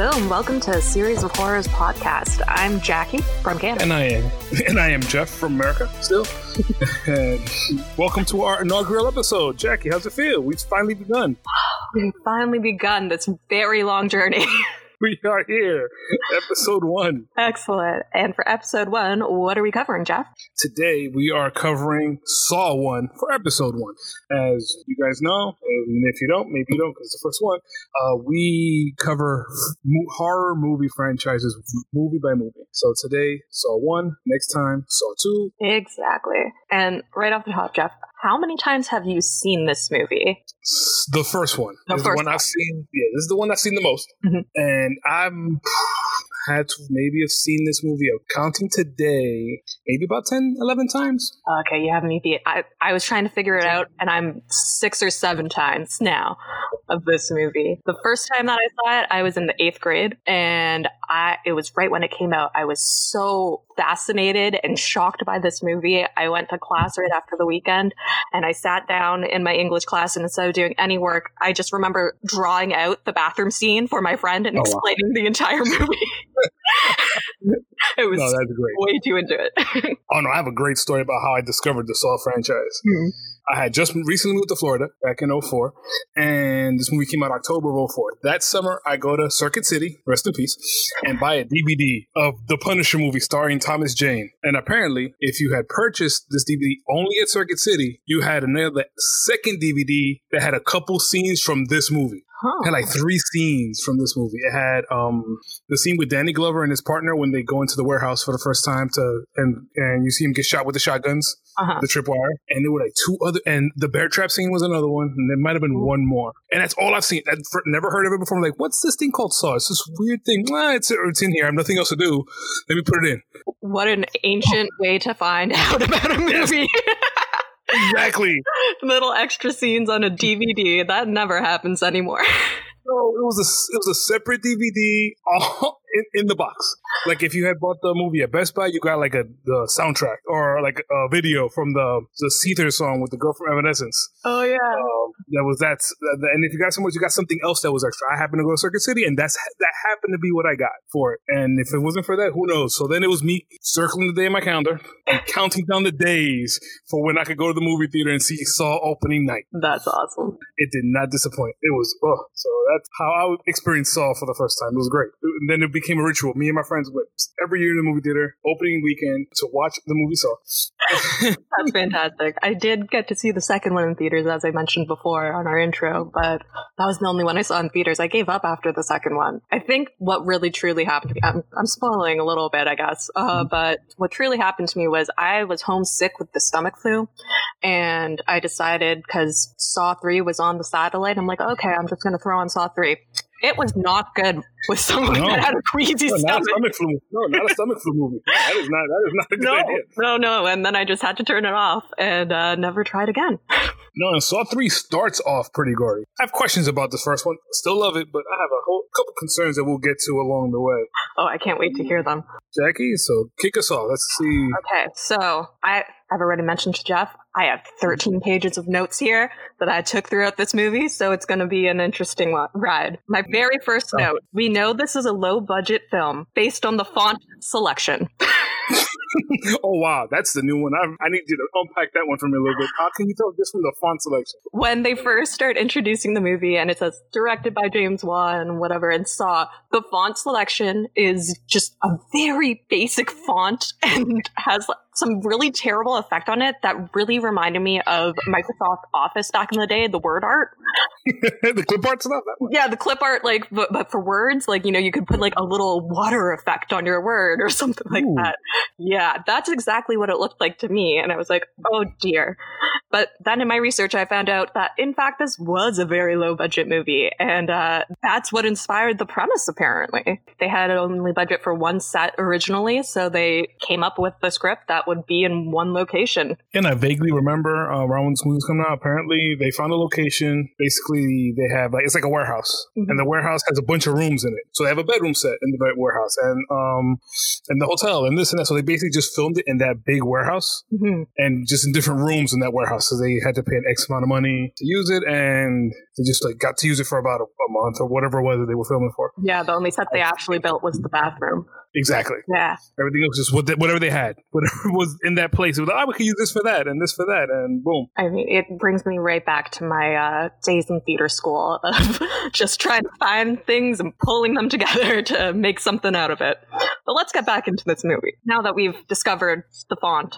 Hello and welcome to a Series of Horrors podcast. I'm Jackie from Canada. And I am and I am Jeff from America still. welcome to our inaugural episode. Jackie, how's it feel? We've finally begun. We've finally begun this very long journey. we are here, episode one. Excellent. And for episode one, what are we covering, Jeff? Today we are covering Saw one for episode one. As you guys know, and if you don't, maybe you don't because it's the first one. Uh, we cover mo- horror movie franchises movie by movie. So today, Saw one. Next time, Saw two. Exactly. And right off the top, Jeff, how many times have you seen this movie? The first one. The first the one I've seen. Yeah, this is the one I've seen the most. Mhm. And I'm had to maybe have seen this movie counting today maybe about 10 11 times Okay, you have me beat. I, I was trying to figure it out, and I'm six or seven times now of this movie. The first time that I saw it, I was in the eighth grade, and I it was right when it came out. I was so fascinated and shocked by this movie. I went to class right after the weekend, and I sat down in my English class, and instead of doing any work, I just remember drawing out the bathroom scene for my friend and Oh, wow. explaining the entire movie. It was no that's great. way too into it. oh no i have a great story about how i discovered the saw franchise. Hmm. I had just recently moved to florida back in 04 and this movie came out october of 04 that summer i go to circuit city rest in peace and buy a dvd of the punisher movie starring thomas jane. And apparently if you had purchased this dvd only at circuit city you had another second dvd that had a couple scenes from this movie Huh. Had like three scenes from this movie. It had um the scene with Danny Glover and his partner when they go into the warehouse for the first time to and and you see him get shot with the shotguns, Uh-huh. the tripwire, and there were like two other and the bear trap scene was another one, and there might have been one more, and that's all I've seen. I've never heard of it before. I'm like, what's this thing called Saw? It's this weird thing. Ah, it's it's in here. I have nothing else to do. Let me put it in. What an ancient way to find out about a movie. Exactly. Little extra scenes on a DVD. That never happens anymore. No, it was a it was a separate DVD all in, in the box. Like if you had bought the movie at Best Buy, you got like a the soundtrack or like a video from the the Seether song with the girl from Evanescence. Oh yeah. Um, that was that, and if you got so much, you got something else that was extra. I happened to go to Circuit City, and that's that happened to be what I got for it. And if it wasn't for that, who knows? So then it was me circling the day in my calendar and counting down the days for when I could go to the movie theater and see Saw opening night That's awesome. it did not disappoint. It was oh, so that's how I experienced Saw for the first time. It was great. And then it became a ritual. Me and my friends went every year to the movie theater, opening weekend, to watch the movie Saw. That's fantastic. I did get to see the second one in theaters, as I mentioned before on our intro, but that was the only one I saw in theaters. I gave up after the second one. I think what really truly happened to me, I'm, I'm spoiling a little bit, I guess, uh, but what truly happened to me was I was homesick with the stomach flu, and I decided because Saw 3 was on the satellite, I'm like, okay, I'm just going to throw on Saw 3. It was not good with someone No. that had a queasy No, not a stomach. stomach flu. No, not a stomach flu movie. No, that is not. That is not a good No, idea. no, no. And then I just had to turn it off and uh, never tried again. No, and Saw three starts off pretty gory. I have questions about this first one. Still love it, but I have a whole couple concerns that we'll get to along the way. Oh, I can't wait to hear them. Jackie, so kick us off. Let's see. Okay, so I, I've already mentioned to Jeff, I have 13 pages of notes here that I took throughout this movie, so it's going to be an interesting ride. My very first oh. note we know this is a low budget film based on the font selection. oh wow, that's the new one. I, I need you to unpack that one for me a little bit. How can you tell this from the font selection? when they first start introducing the movie and it says directed by James Wan and whatever and Saw, the font selection is just a very basic font and has some really terrible effect on it that really reminded me of Microsoft Office back in the day, the word art. the clip art stuff. That one. Yeah, the clip art, like, but, but for words, like, you know, you could put like a little water effect on your word or something like Ooh. that. Yeah, that's exactly what it looked like to me. And I was like, oh dear. But then in my research, I found out that in fact, this was a very low budget movie. And uh, that's what inspired the premise, apparently. They had only budget for one set originally. So they came up with the script that would be in one location. And I vaguely remember uh, around when this movie was coming out, apparently they found a location. Basically, they have like it's like a warehouse, mm-hmm. and the warehouse has a bunch of rooms in it. So they have a bedroom set in the warehouse, and um, and the hotel, and this and that. So they basically just filmed it in that big warehouse, mm-hmm. and just in different rooms in that warehouse. So they had to pay an X amount of money to use it, and they just like got to use it for about a, a month or whatever it was that they were filming for. Yeah, the only set they actually built was the bathroom. Exactly. Yeah. Everything else just whatever they had, whatever was in that place. It was like, oh, we could use this for that and this for that, and boom. I mean, it brings me right back to my uh, days in theater school of just trying to find things and pulling them together to make something out of it. But let's get back into this movie now that we've discovered the font.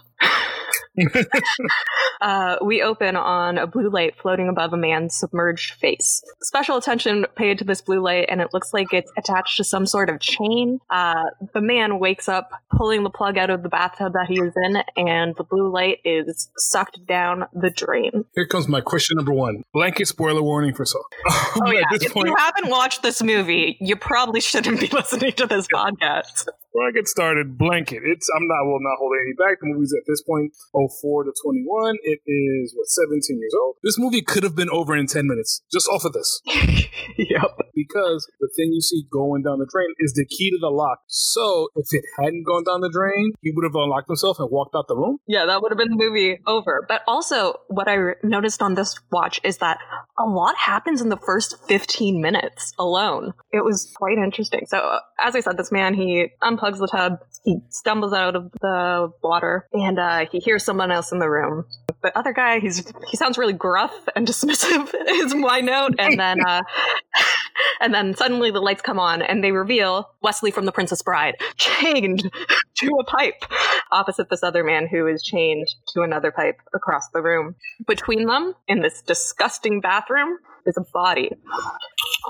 uh, we open on a blue light floating above a man's submerged face. Special attention paid to this blue light, and it looks like it's attached to some sort of chain. Uh, the man wakes up, pulling the plug out of the bathtub that he is in, and the blue light is sucked down the drain. Here comes my question number one: blanket spoiler warning for Saw. oh yeah, if point- you haven't watched this movie, you probably shouldn't be listening to this podcast. Before I get started, blanket. It's I'm not will not hold any back. The movie's at this point 04 to 21. It is what 17 years old. This movie could have been over in 10 minutes just off of this. yep. Because the thing you see going down the drain is the key to the lock. So if it hadn't gone down the drain, he would have unlocked himself and walked out the room. Yeah, that would have been the movie over. But also, what I noticed on this watch is that a lot happens in the first 15 minutes alone. It was quite interesting. So, uh, as I said, this man he unplugged unplugs the tub. He stumbles out of the water and uh, he hears someone else in the room. The other guy, he's he sounds really gruff and dismissive. is my note, and then uh, and then suddenly the lights come on and they reveal Wesley from The Princess Bride chained to a pipe opposite this other man who is chained to another pipe across the room. Between them, in this disgusting bathroom, is a body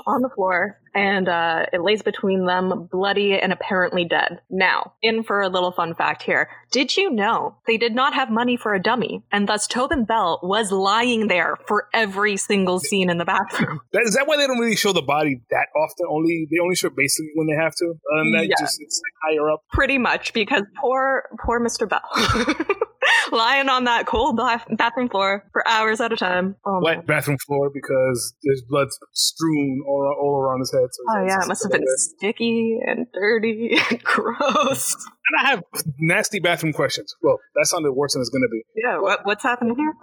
on the floor and uh, it lays between them, bloody and apparently dead. Now, in for a little fun fact here. Did you know they did not have money for a dummy, and thus Tobin Bell was lying there for every single scene in the bathroom? That, is that why they don't really show the body that often? Only they only show basically when they have to. Um, that yeah. just it's like higher up. Pretty much because poor poor Mr. Bell. lying on that cold bathroom floor for hours at a time. Oh, Wet man. bathroom floor because there's blood strewn all, all around his head. So oh yeah, it must have been sticky and dirty and gross. And I have nasty bathroom questions. Well, that sounded worse than it's going to be. Yeah, what, what's happening here?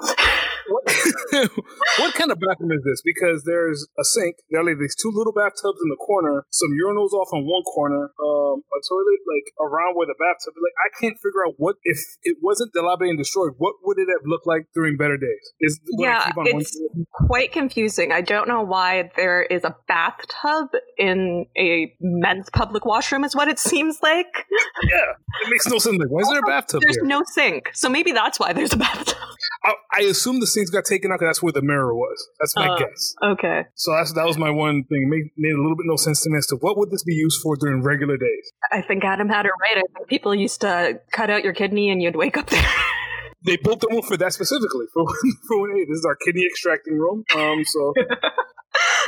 what, what, kind of bathroom is this? Because there's a sink. There are these two little bathtubs in the corner, some urinals off in one corner, um, a toilet like around where the bathtub. Like I can't figure out what if it wasn't dilapidated and destroyed. What would it have looked like during better days? Is yeah, it's quite confusing. I don't know why there is a bathtub in a men's public washroom. Is what it seems like. Yeah, it makes no sense. Like, why is there a bathtub? There's here? no sink, so maybe that's why there's a bathtub. I, I assume the sinks got taken out because that's where the mirror was. That's my uh, guess. Okay. So that's that was my one thing. It made, made a little bit no sense to me as to what would this be used for during regular days. I think Adam had it right. I think people used to cut out your kidney and you'd wake up there. they built the room for that specifically for for when hey, this is our kidney extracting room. Um, so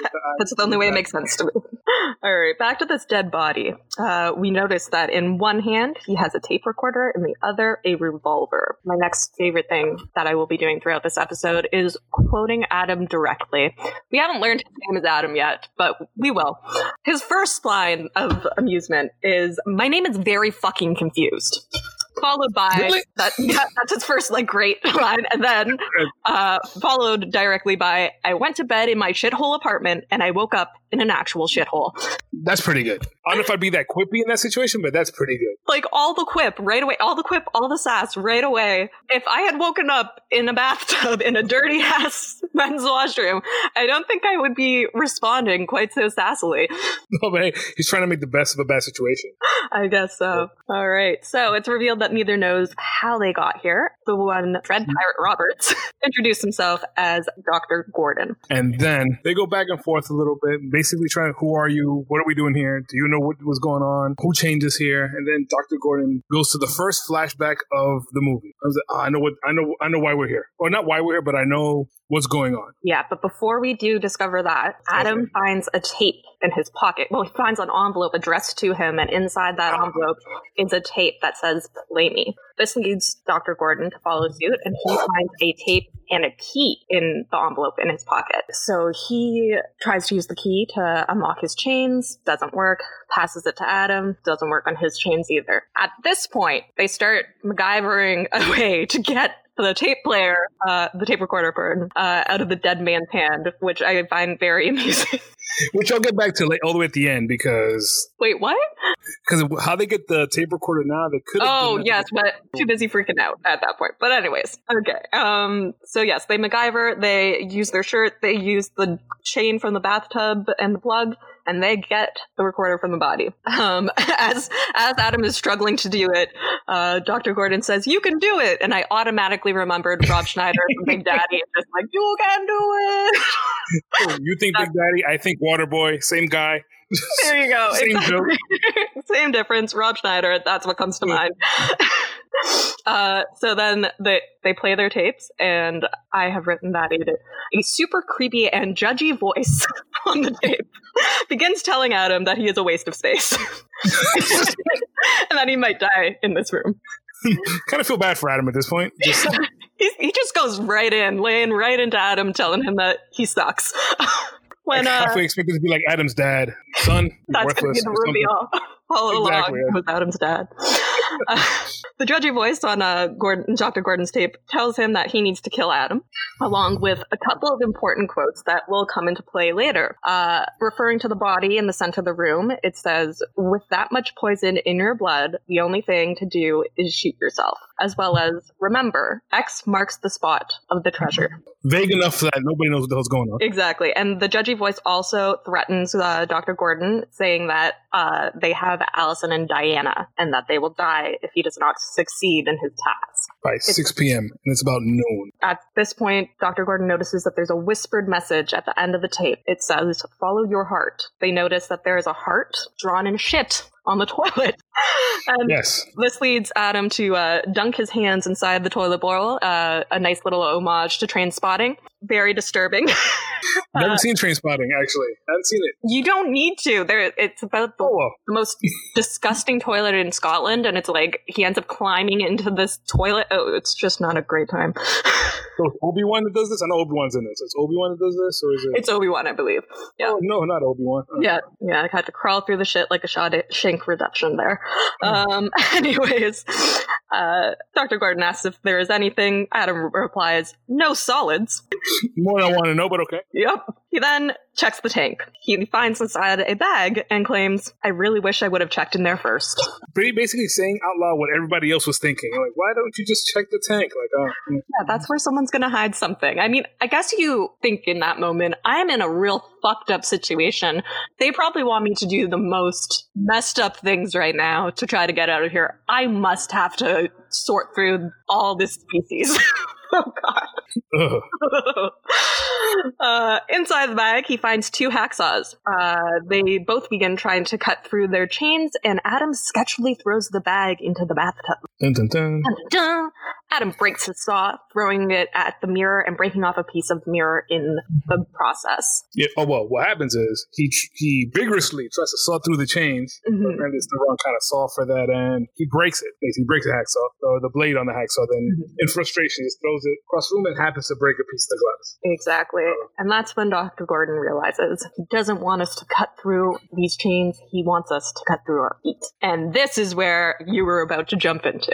That's the only way it makes sense to me. All right, back to this dead body. Uh, we notice that in one hand he has a tape recorder, in the other a revolver. My next favorite thing that I will be doing throughout this episode is quoting Adam directly. We haven't learned his name is Adam yet, but we will. His first line of amusement is, "My name is very fucking confused." Followed by really? that, yeah, that's his first like great line, and then uh, followed directly by I went to bed in my shithole apartment and I woke up in an actual shithole. That's pretty good. I don't know if I'd be that quippy in that situation, but that's pretty good. Like all the quip right away, all the quip, all the sass right away. If I had woken up in a bathtub in a dirty ass men's washroom, I don't think I would be responding quite so sassily. No, but hey, he's trying to make the best of a bad situation. I guess so. Yeah. All right. So it's revealed that neither knows how they got here. The one, Dread hmm. Pirate Roberts, introduced himself as Dr. Gordon. And then they go back and forth a little bit, basically trying, who are you? What are we doing here? Do you know what was going on? Who changes here? And then Dr. Gordon goes to the first flashback of the movie. I was like, oh, I know what, I know, I know why we're here. Or not why we're here, but I know what's going on. Yeah, but before we do discover that, Adam okay. finds a tape in his pocket. Well, he finds an envelope addressed to him, and inside that envelope is a tape that says Lamy. This leads Dr. Gordon to follow suit, and he finds a tape and a key in the envelope in his pocket. So he tries to use the key to unlock his chains, doesn't work, passes it to Adam, doesn't work on his chains either. At this point, they start MacGyvering a way to get the tape player, uh, the tape recorder, pardon, uh, out of the dead man's hand, which I find very amusing. Which I'll get back to like, all the way at the end because Wait, what? because how they get the tape recorder now, they could. Oh yes, but too busy freaking out at that point. But anyways, okay. Um. So yes, they MacGyver. They use their shirt. They use the chain from the bathtub and the plug, and they get the recorder from the body. Um. As as Adam is struggling to do it, uh, Doctor Gordon says, "You can do it," and I automatically remembered Rob Schneider from Big Daddy, and just like, "You can do it." Oh, you think Big Daddy? I think Waterboy. Same guy. There you go. Same joke. Same difference. Rob Schneider. That's what comes to mind. Uh, so then they they play their tapes, and I have written that a, a super creepy and judgy voice on the tape begins telling Adam that he is a waste of space, and that he might die in this room. kind of feel bad for Adam at this point. Just, he, he just goes right in, laying right into Adam, telling him that he sucks. when I uh, halfway expected to be like Adam's dad, son, that's going to be the reveal all Exactly, along with Adam's dad. Uh, the judgy voice on uh, Gordon, Dr. Gordon's tape tells him that he needs to kill Adam, along with a couple of important quotes that will come into play later. Uh, referring to the body in the center of the room, it says, "With that much poison in your blood, the only thing to do is shoot yourself." As well as, remember, X marks the spot of the treasure. Vague enough that nobody knows what the hell's going on. Exactly. And the judgy voice also threatens uh, Dr. Gordon, saying that uh, they have Allison and Diana and that they will die if he does not succeed in his task. By 6 p.m. and it's about noon. At this point, Dr. Gordon notices that there's a whispered message at the end of the tape. It says, Follow your heart. They notice that there is a heart drawn in shit on the toilet. and Yes. this leads Adam to uh, dunk his hands inside the toilet bowl, uh, a nice little homage to Trainspotting. Very disturbing. Never Uh, seen Trainspotting, actually. I haven't seen it. You don't need to. There, it's about the, Oh, the most disgusting toilet in Scotland, and it's like he ends up climbing into this toilet. Oh, it's just not a great time. So Obi Wan that does this? I know Obi Wan's in this. Is Obi Wan that does this, or is it? it's Obi Wan, I believe. yeah. Oh, no, not Obi Wan. Yeah, yeah. I had to crawl through the shit like a shot shank reduction there. Um, anyways, uh, Dr. Gordon asks if there is anything. Adam replies, "No solids." More than I want to know, but okay. Yep. He then checks the tank. He finds inside a bag and claims, I really wish I would have checked in there first. Pretty basically saying out loud what everybody else was thinking. Like, why don't you just check the tank? Like, oh, mm. Yeah, that's where someone's gonna hide something. I mean, I guess you think in that moment, I'm in a real fucked up situation. They probably want me to do the most messed up things right now to try to get out of here. I must have to sort through all this species. oh god. Uh, inside the bag, he finds two hacksaws. Uh, they both begin trying to cut through their chains, and Adam sketchily throws the bag into the bathtub. Dun, dun, dun. Adam breaks his saw, throwing it at the mirror and breaking off a piece of mirror in the process. Yeah. Oh well. What happens is he he vigorously tries to saw through the chains. Mhm. And it's the wrong kind of saw for that, and he breaks it. Basically, he breaks the hacksaw or the blade on the hacksaw. Then, Mhm. in frustration, he just throws it across the room and happens to break a piece of the glass. Exactly. And that's when Dr. Gordon realizes he doesn't want us to cut through these chains. He wants us to cut through our feet. And this is where you were about to jump into.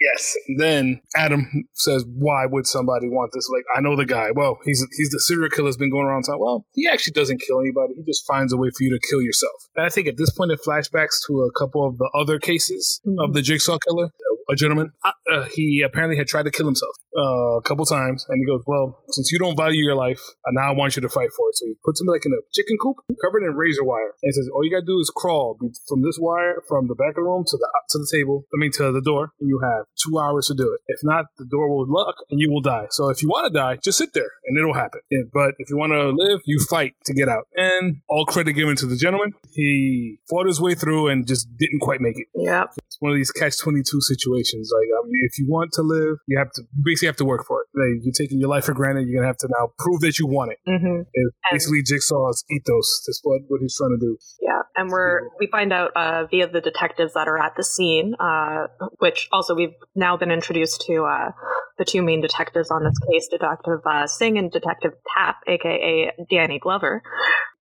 Yes. And then Adam says, "Why would somebody want this? Like, I know the guy. Well, he's he's the serial killer has been going around time. Well, he actually doesn't kill anybody. He just finds a way for you to kill yourself. And I think at this point it flashbacks to a couple of the other cases of hmm. the Jigsaw killer. A gentleman, uh, he apparently had tried to kill himself uh, a couple times, and he goes, "Well, since you don't value your life, uh, now I want you to fight for it." So he puts him like in a chicken coop, covered in razor wire, and he says, "All you gotta do is crawl from this wire from the back of the room to the to the table. I mean, to the door, and you have two hours to do it. If not, the door will lock and you will die. So if you want to die, just sit there and it'll happen. Yeah, but if you want to live, you fight to get out." And all credit given to the gentleman. He fought his way through and just didn't quite make it. Yep. It's one of these catch twenty two situations situations. Like, I mean, if you want to live, you have to you basically have to work for it. Like, you're taking your life for granted. You're gonna have to now prove that you want it. Mm-hmm. It's basically Jigsaw's ethos. That's what what he's trying to do. Yeah, and we're we find out uh, via the detectives that are at the scene, uh, which also we've now been introduced to uh, the two main detectives on this case, Detective uh, Sing and Detective Tapp, aka Danny Glover.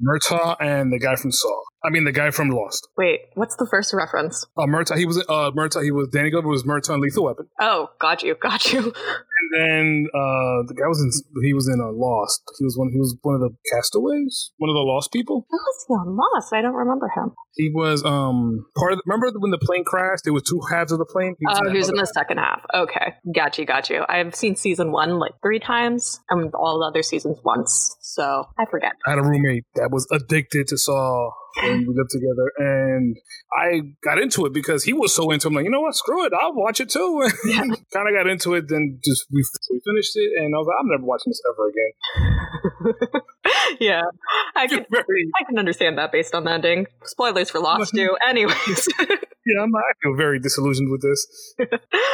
Murtaugh and the guy from Saw. I mean, the guy from Lost. Wait, what's the first reference? Uh, Murtaugh. He was uh, Murtaugh. He was Danny Glover was Murtaugh in Lethal Weapon. Oh, got you, got you. And then uh, the guy was in. He was in uh, Lost. He was one. He was one of the castaways. One of the lost people. How was he on Lost? I don't remember him. He was um part of. The, remember when the plane crashed? There was two halves of the plane. He was Oh, in he was in the second half. Okay, got you, got you. I've seen season one like three times, and all the other seasons once, so I forget. I had a roommate that was addicted to Saw and we lived together and I got into it because he was so into it. I'm like, you know what, screw it, I'll watch it too. kind of got into it, then just we, we finished it and I was like, I'm never watching this ever again. yeah, I can Very, I can understand that based on the ending. Spoilers for Lost too. Anyways, yeah, I'm, I feel very disillusioned with this.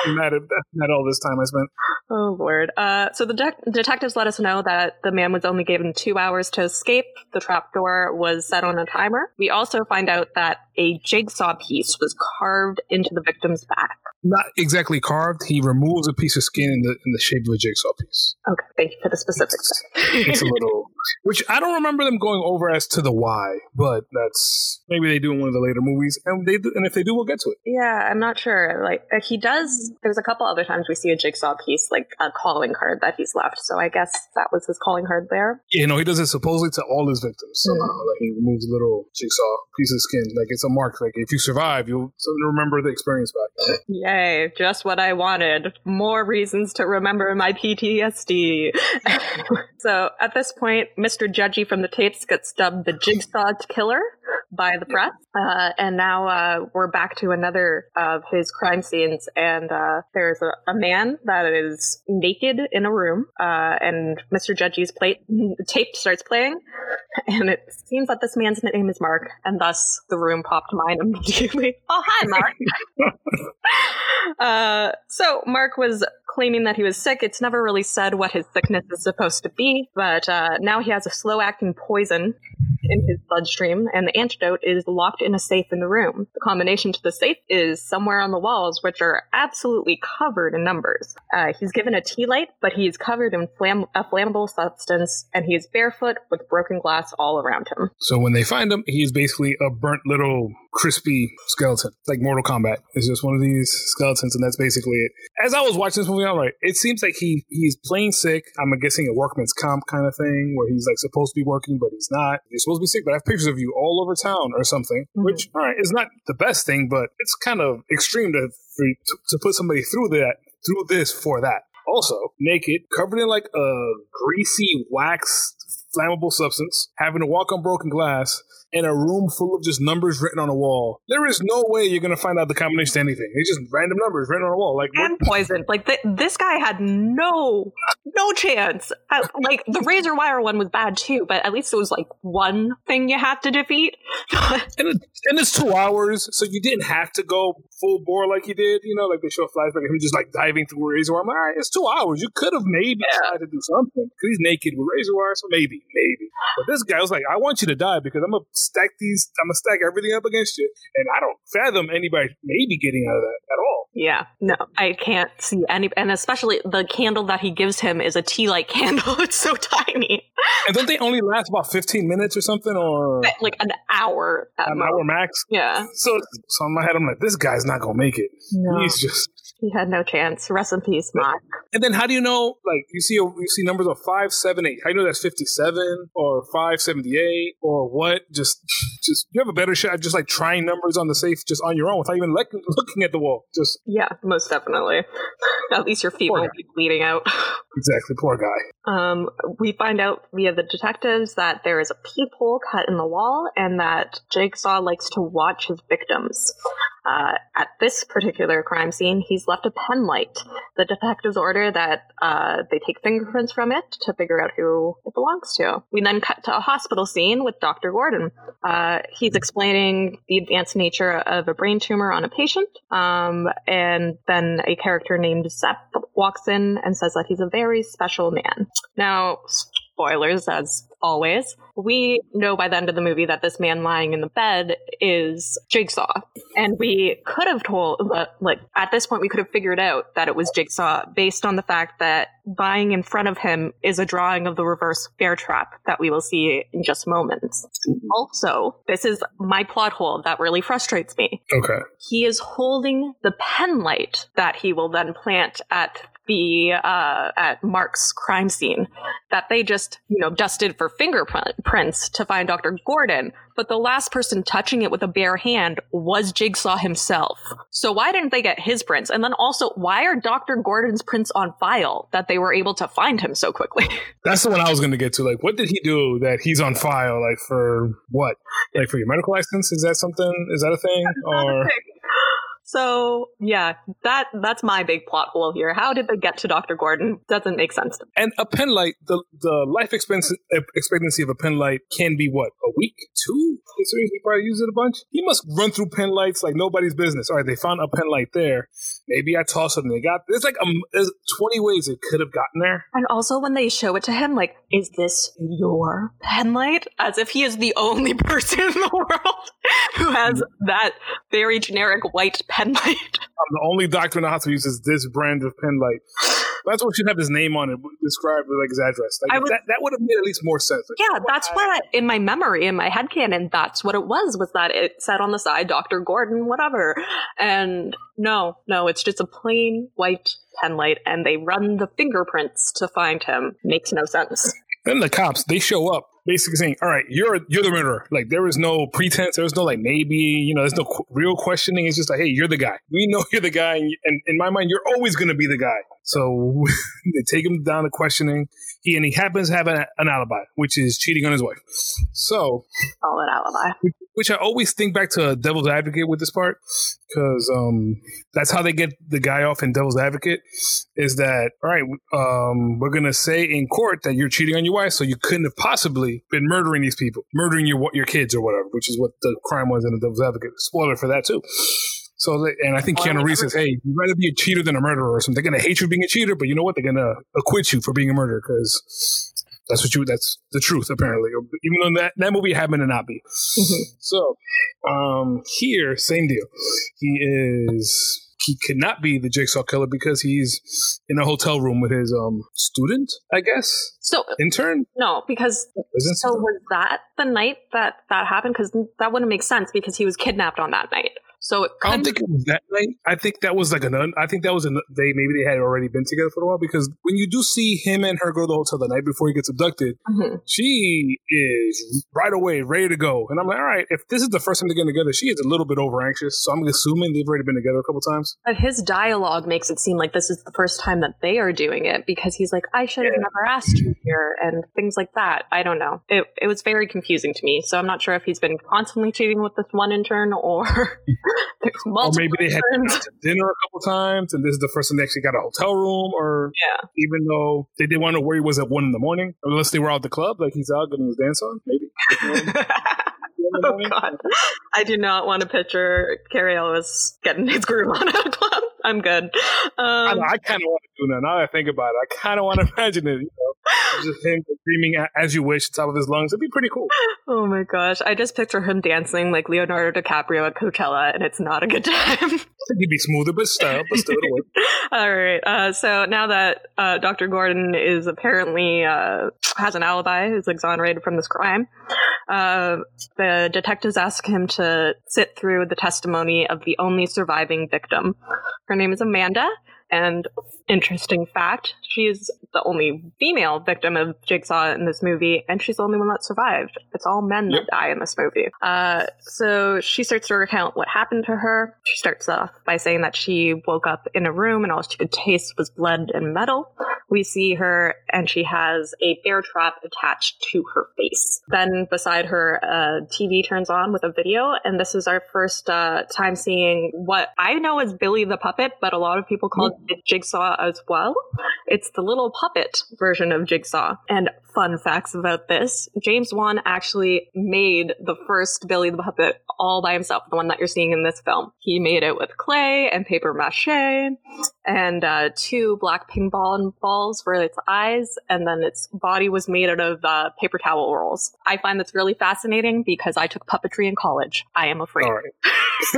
I'm mad at, mad at all this time I spent. oh lord. Uh, so the de- detectives let us know that the man was only given two hours to escape. The trapdoor was set on a timer. We also find out that a jigsaw piece was carved into the victim's back. Not exactly carved. He removes a piece of skin in the in the shape of a jigsaw piece. Okay, thank you for the specifics. It's a little, which I don't remember them going over as to the why, but that's maybe they do in one of the later movies, and they do, and if they do, we'll get to it. Yeah, I'm not sure. Like uh, he does. There's a couple other times we see a jigsaw piece, like a calling card that he's left. So I guess that was his calling card there. You know, he does it supposedly to all his victims somehow. Like he removes a little jigsaw piece of skin, like it's a mark. Like if you survive, you'll remember the experience back. Yay! Just what I wanted. More reasons to remember my PTSD. so at this point, Mr. Judgy from the tapes gets dubbed the Jigsaw Killer by the press, uh, and now uh, we're back to another of his crime scenes. And uh, there's a, a man that is naked in a room, uh, and Mr. Judgy's plate tape starts playing, and it seems that this man's name is Mark, and thus the room popped mine immediately. Oh, hi, Mark. Uh, so Mark was claiming that he was sick. It's never really said what his sickness is supposed to be, but uh, now he has a slow-acting poison in his bloodstream, and the antidote is locked in a safe in the room. The combination to the safe is somewhere on the walls, which are absolutely covered in numbers. Uh, he's given a tea light, but he is covered in flam- a flammable substance, and he is barefoot with broken glass all around him. So when they find him, he's basically a burnt little crispy skeleton, like Mortal Kombat. It's just one of these skeletons, and that's basically it. As I was watching this movie, I'm like, it seems like he he's playing sick. I'm guessing a workman's comp kind of thing, where he's like supposed to be working, but he's not. He's supposed to be sick, but I have pictures of you all over town or something, Mhm. which all right is not the best thing, but it's kind of extreme to for, to, to put somebody through that through this for that. Also, naked, covered in like a greasy wax flammable substance, having to walk on broken glass, in a room full of just numbers written on a wall. There is no way you're gonna find out the combination to anything. It's just random numbers written on a wall. Like and poisoned. Like th- this guy had no no chance. Uh, like the razor wire one was bad too, but at least it was like one thing you had to defeat. and, it, and it's two hours, so you didn't have to go full bore like you did. You know, like they show a flashback of him just like diving through a razor wire. I'm like, all right, it's two hours. You could have maybe Yeah. tried to do something because he's naked with razor wire, so maybe, maybe. But this guy was like, I want you to die because I'm gonna stack these. I'm gonna stack everything up against you, and I don't fathom anybody maybe getting out of that at all. yeah, no, I can't see any, and especially the candle that he gives him is a tea light candle. It's so tiny, And don't they only last about 15 minutes or something, or like an hour. At an most. hour max? Yeah, So, so in my head, I'm like, this guy's not gonna make it. no, He's just. He had no chance. Rest in peace, Mark. And then how do you know? Like you see, you see numbers of five, seven, eight. How do you know that's fifty-seven or five seventy-eight or what? Just, just you have a better shot. Just like trying numbers on the safe just on your own without even looking, looking at the wall. Just Yeah, most definitely. At least your feet Poor won't be bleeding out. exactly, poor guy. Um, we find out via the detectives that there is a peephole cut in the wall and that Jigsaw likes to watch his victims. Uh, at this particular crime scene, he's left a pen light. The detectives order that uh, they take fingerprints from it to figure out who it belongs to. We then cut to a hospital scene with Dr. Gordon. Uh, he's explaining the advanced nature of a brain tumor on a patient, um, and then a character named Zep walks in and says that he's a very special man. Now, spoilers as always. We know by the end of the movie that this man lying in the bed is Jigsaw. And we could have told, like, at this point, we could have figured out that it was Jigsaw based on the fact that lying in front of him is a drawing of the reverse bear trap that we will see in just moments. Mm-hmm. Also, this is my plot hole that really frustrates me. Okay. He is holding the pen light that he will then plant at the uh, at Mark's crime scene that they just you know dusted for fingerprints to find Dr. Gordon, but the last person touching it with a bare hand was Jigsaw himself. So why didn't they get his prints? And then also, why are Dr. Gordon's prints on file that they were able to find him so quickly? That's the one I was going to get to. Like, what did he do that he's on file? Like for what? Like for your medical license? Is that something? Is that a thing? Or so yeah, that that's my big plot hole here. How did they get to Dr. Gordon? Doesn't make sense. To me. And a pen light, the the life expectancy eh, expectancy of a pen light can be what a week, two. Considering he probably uses it a bunch, he must run through pen lights like nobody's business. All right, they found a pen light there. Maybe I tossed it and they got. There's like a, there's twenty ways it could have gotten there. And also when they show it to him, like, is this your pen light? As if he is the only person in the world who has that very generic white pen pen light. I'm um, the only doctor in the hospital uses this brand of pen light. That's what should have his name on it, described with like his address. Like was, that, that would have made at least more sense. Like, yeah, that's what I, in my memory, in my head canon, that's what it was. Was that it said on the side, Doctor Gordon, whatever. And no, no, it's just a plain white pen light, and they run the fingerprints to find him. Makes no sense. Then the cops they show up basically saying, "All right, you're you're the murderer." Like there was no pretense, there was no like maybe, you know, there's no qu- real questioning. It's just like, "Hey, you're the guy. We know you're the guy," and, and in my mind, you're always going to be the guy. So they take him down to questioning. He and he happens to have an, an alibi, which is cheating on his wife. So solid alibi. Which, which I always think back to Devil's Advocate with this part because um, that's how they get the guy off in Devil's Advocate. Is that all right? Um, we're gonna say in court that you're cheating on your wife, so you couldn't have possibly been murdering these people, murdering your your kids or whatever, which is what the crime was in the Devil's Advocate. Spoiler for that too. So, and I think Keanu Reeves says, "Hey, you'd rather be a cheater than a murderer or something. They're gonna hate you for being a cheater, but you know what? They're gonna acquit you for being a murderer because that's what you. That's the truth, apparently. Even though that that movie happened to not be. Mm-hmm. So, um, here, same deal. He is he could not be the jigsaw killer because he's in a hotel room with his um student, I guess. So intern? No, because so was that the night that that happened? Because that wouldn't make sense because he was kidnapped on that night. So I don't think it was that night. I think that was like an. I think that was an. They maybe they had already been together for a while because when you do see him and her go to the hotel the night before he gets abducted, mm-hmm. she is right away ready to go, and I'm like, all right, if this is the first time they're getting together, she is a little bit over anxious. So I'm assuming they've already been together a couple times. But his dialogue makes it seem like this is the first time that they are doing it because he's like, I should have yeah. never asked you here, and things like that. I don't know. It it was very confusing to me. So I'm not sure if he's been constantly cheating with this one intern or there's multiple maybe they had dinner a couple times, and this is the first time they actually got a hotel room, or yeah. even though they didn't want to where he was at one in the morning, unless they were out at the club, like he's out getting his dance on, maybe. oh God, I do not want to picture Cary Elwes getting his groove on at a club. I'm good. Um, I, I kind of want to do that. Now that I think about it, I kind of want to imagine it. You know, just him screaming as you wish, top of his lungs. It'd be pretty cool. Oh my gosh, I just picture him dancing like Leonardo DiCaprio at Coachella, and it's not a good time. He'd be smoother, but still, but still, All right. Uh, so now that uh, Dr. Gordon is apparently uh, has an alibi, is exonerated from this crime, uh, the detectives ask him to sit through the testimony of the only surviving victim. Her name is Amanda. And interesting fact, she's the only female victim of Jigsaw in this movie, and she's the only one that survived. It's all men yep. that die in this movie. Uh, so she starts to recount what happened to her. She starts off by saying that she woke up in a room and all she could taste was blood and metal. We see her, and she has a bear trap attached to her face. Then beside her, a TV turns on with a video, and this is our first uh, time seeing what I know as Billy the Puppet, but a lot of people call mm-hmm. it Jigsaw as well. It's the little puppet version of Jigsaw. And fun facts about this. James Wan actually made the first Billy the Puppet all by himself, the one that you're seeing in this film. He made it with clay and paper mache and uh, two black ping pong balls for its eyes, and then its body was made out of uh, paper towel rolls. I find that's really fascinating because I took puppetry in college. I am afraid. Right.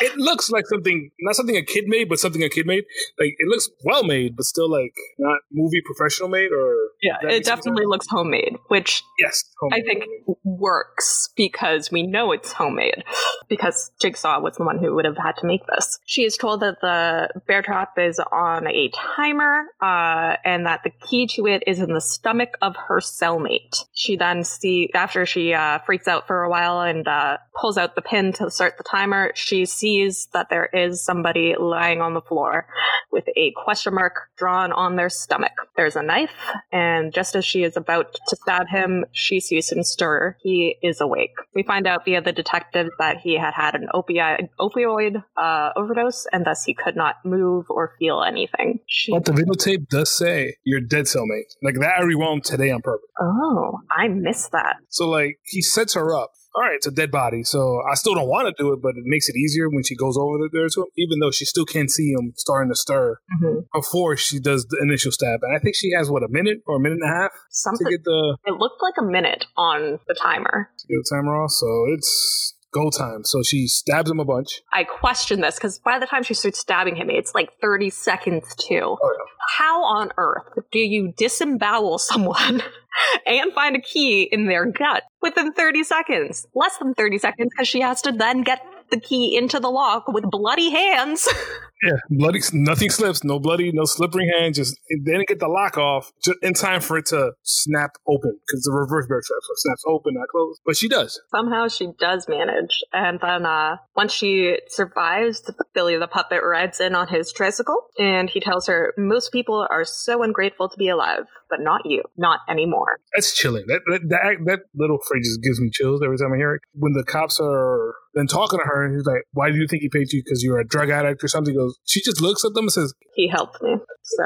it looks like something, not something a kid made, but something a kid made. Like it looks well made, but still like not movie professional made or yeah, it definitely looks homemade, which yes, homemade. I think works because we know it's homemade because Jigsaw was the one who would have had to make this. She is told that the bear trap is on a timer uh, and that the key to it is in the stomach of her cellmate. She then see after she uh, freaks out for a while and uh, pulls out the pin to start the timer, she sees that there is somebody lying on the floor with a question mark drawn on their stomach. There's a knife and just as she is about to stab him, she sees him stir. He is awake. We find out via the detective that he had had an opioid, opioid uh, overdose and thus he could not move or feel anything. She- but the videotape does say you're dead cellmate. Like that I rewound today on purpose. Oh, I missed that. So like he sets her up all right, it's a dead body. So I still don't want to do it, but it makes it easier when she goes over there to him, even though she still can't see him starting to stir mm-hmm. before she does the initial stab. And I think she has what a minute or a minute and a half Something, to get the. It looked like a minute on the timer. To get the timer off, so it's go time. So she stabs him a bunch. I question this because by the time she starts stabbing him, it's like 30 seconds too. Oh, yeah. How on earth do you disembowel someone and find a key in their gut within 30 seconds? Less than 30 seconds because she has to then get the key into the lock with bloody hands. Yeah, bloody. Nothing slips. No bloody. No slippery hand. Just they didn't get the lock off just in time for it to snap open because the reverse bear trap so snaps open, not closed. But she does. Somehow she does manage, and then uh, once she survives, Billy the puppet rides in on his tricycle, and he tells her, "Most people are so ungrateful to be alive, but not you, not anymore." That's chilling. That that that, that little phrase just gives me chills every time I hear it. When the cops are then talking to her, and he's like, "Why do you think he paid you? Because you're a drug addict or something?" He goes, she just looks at them and says, "He helped me." So,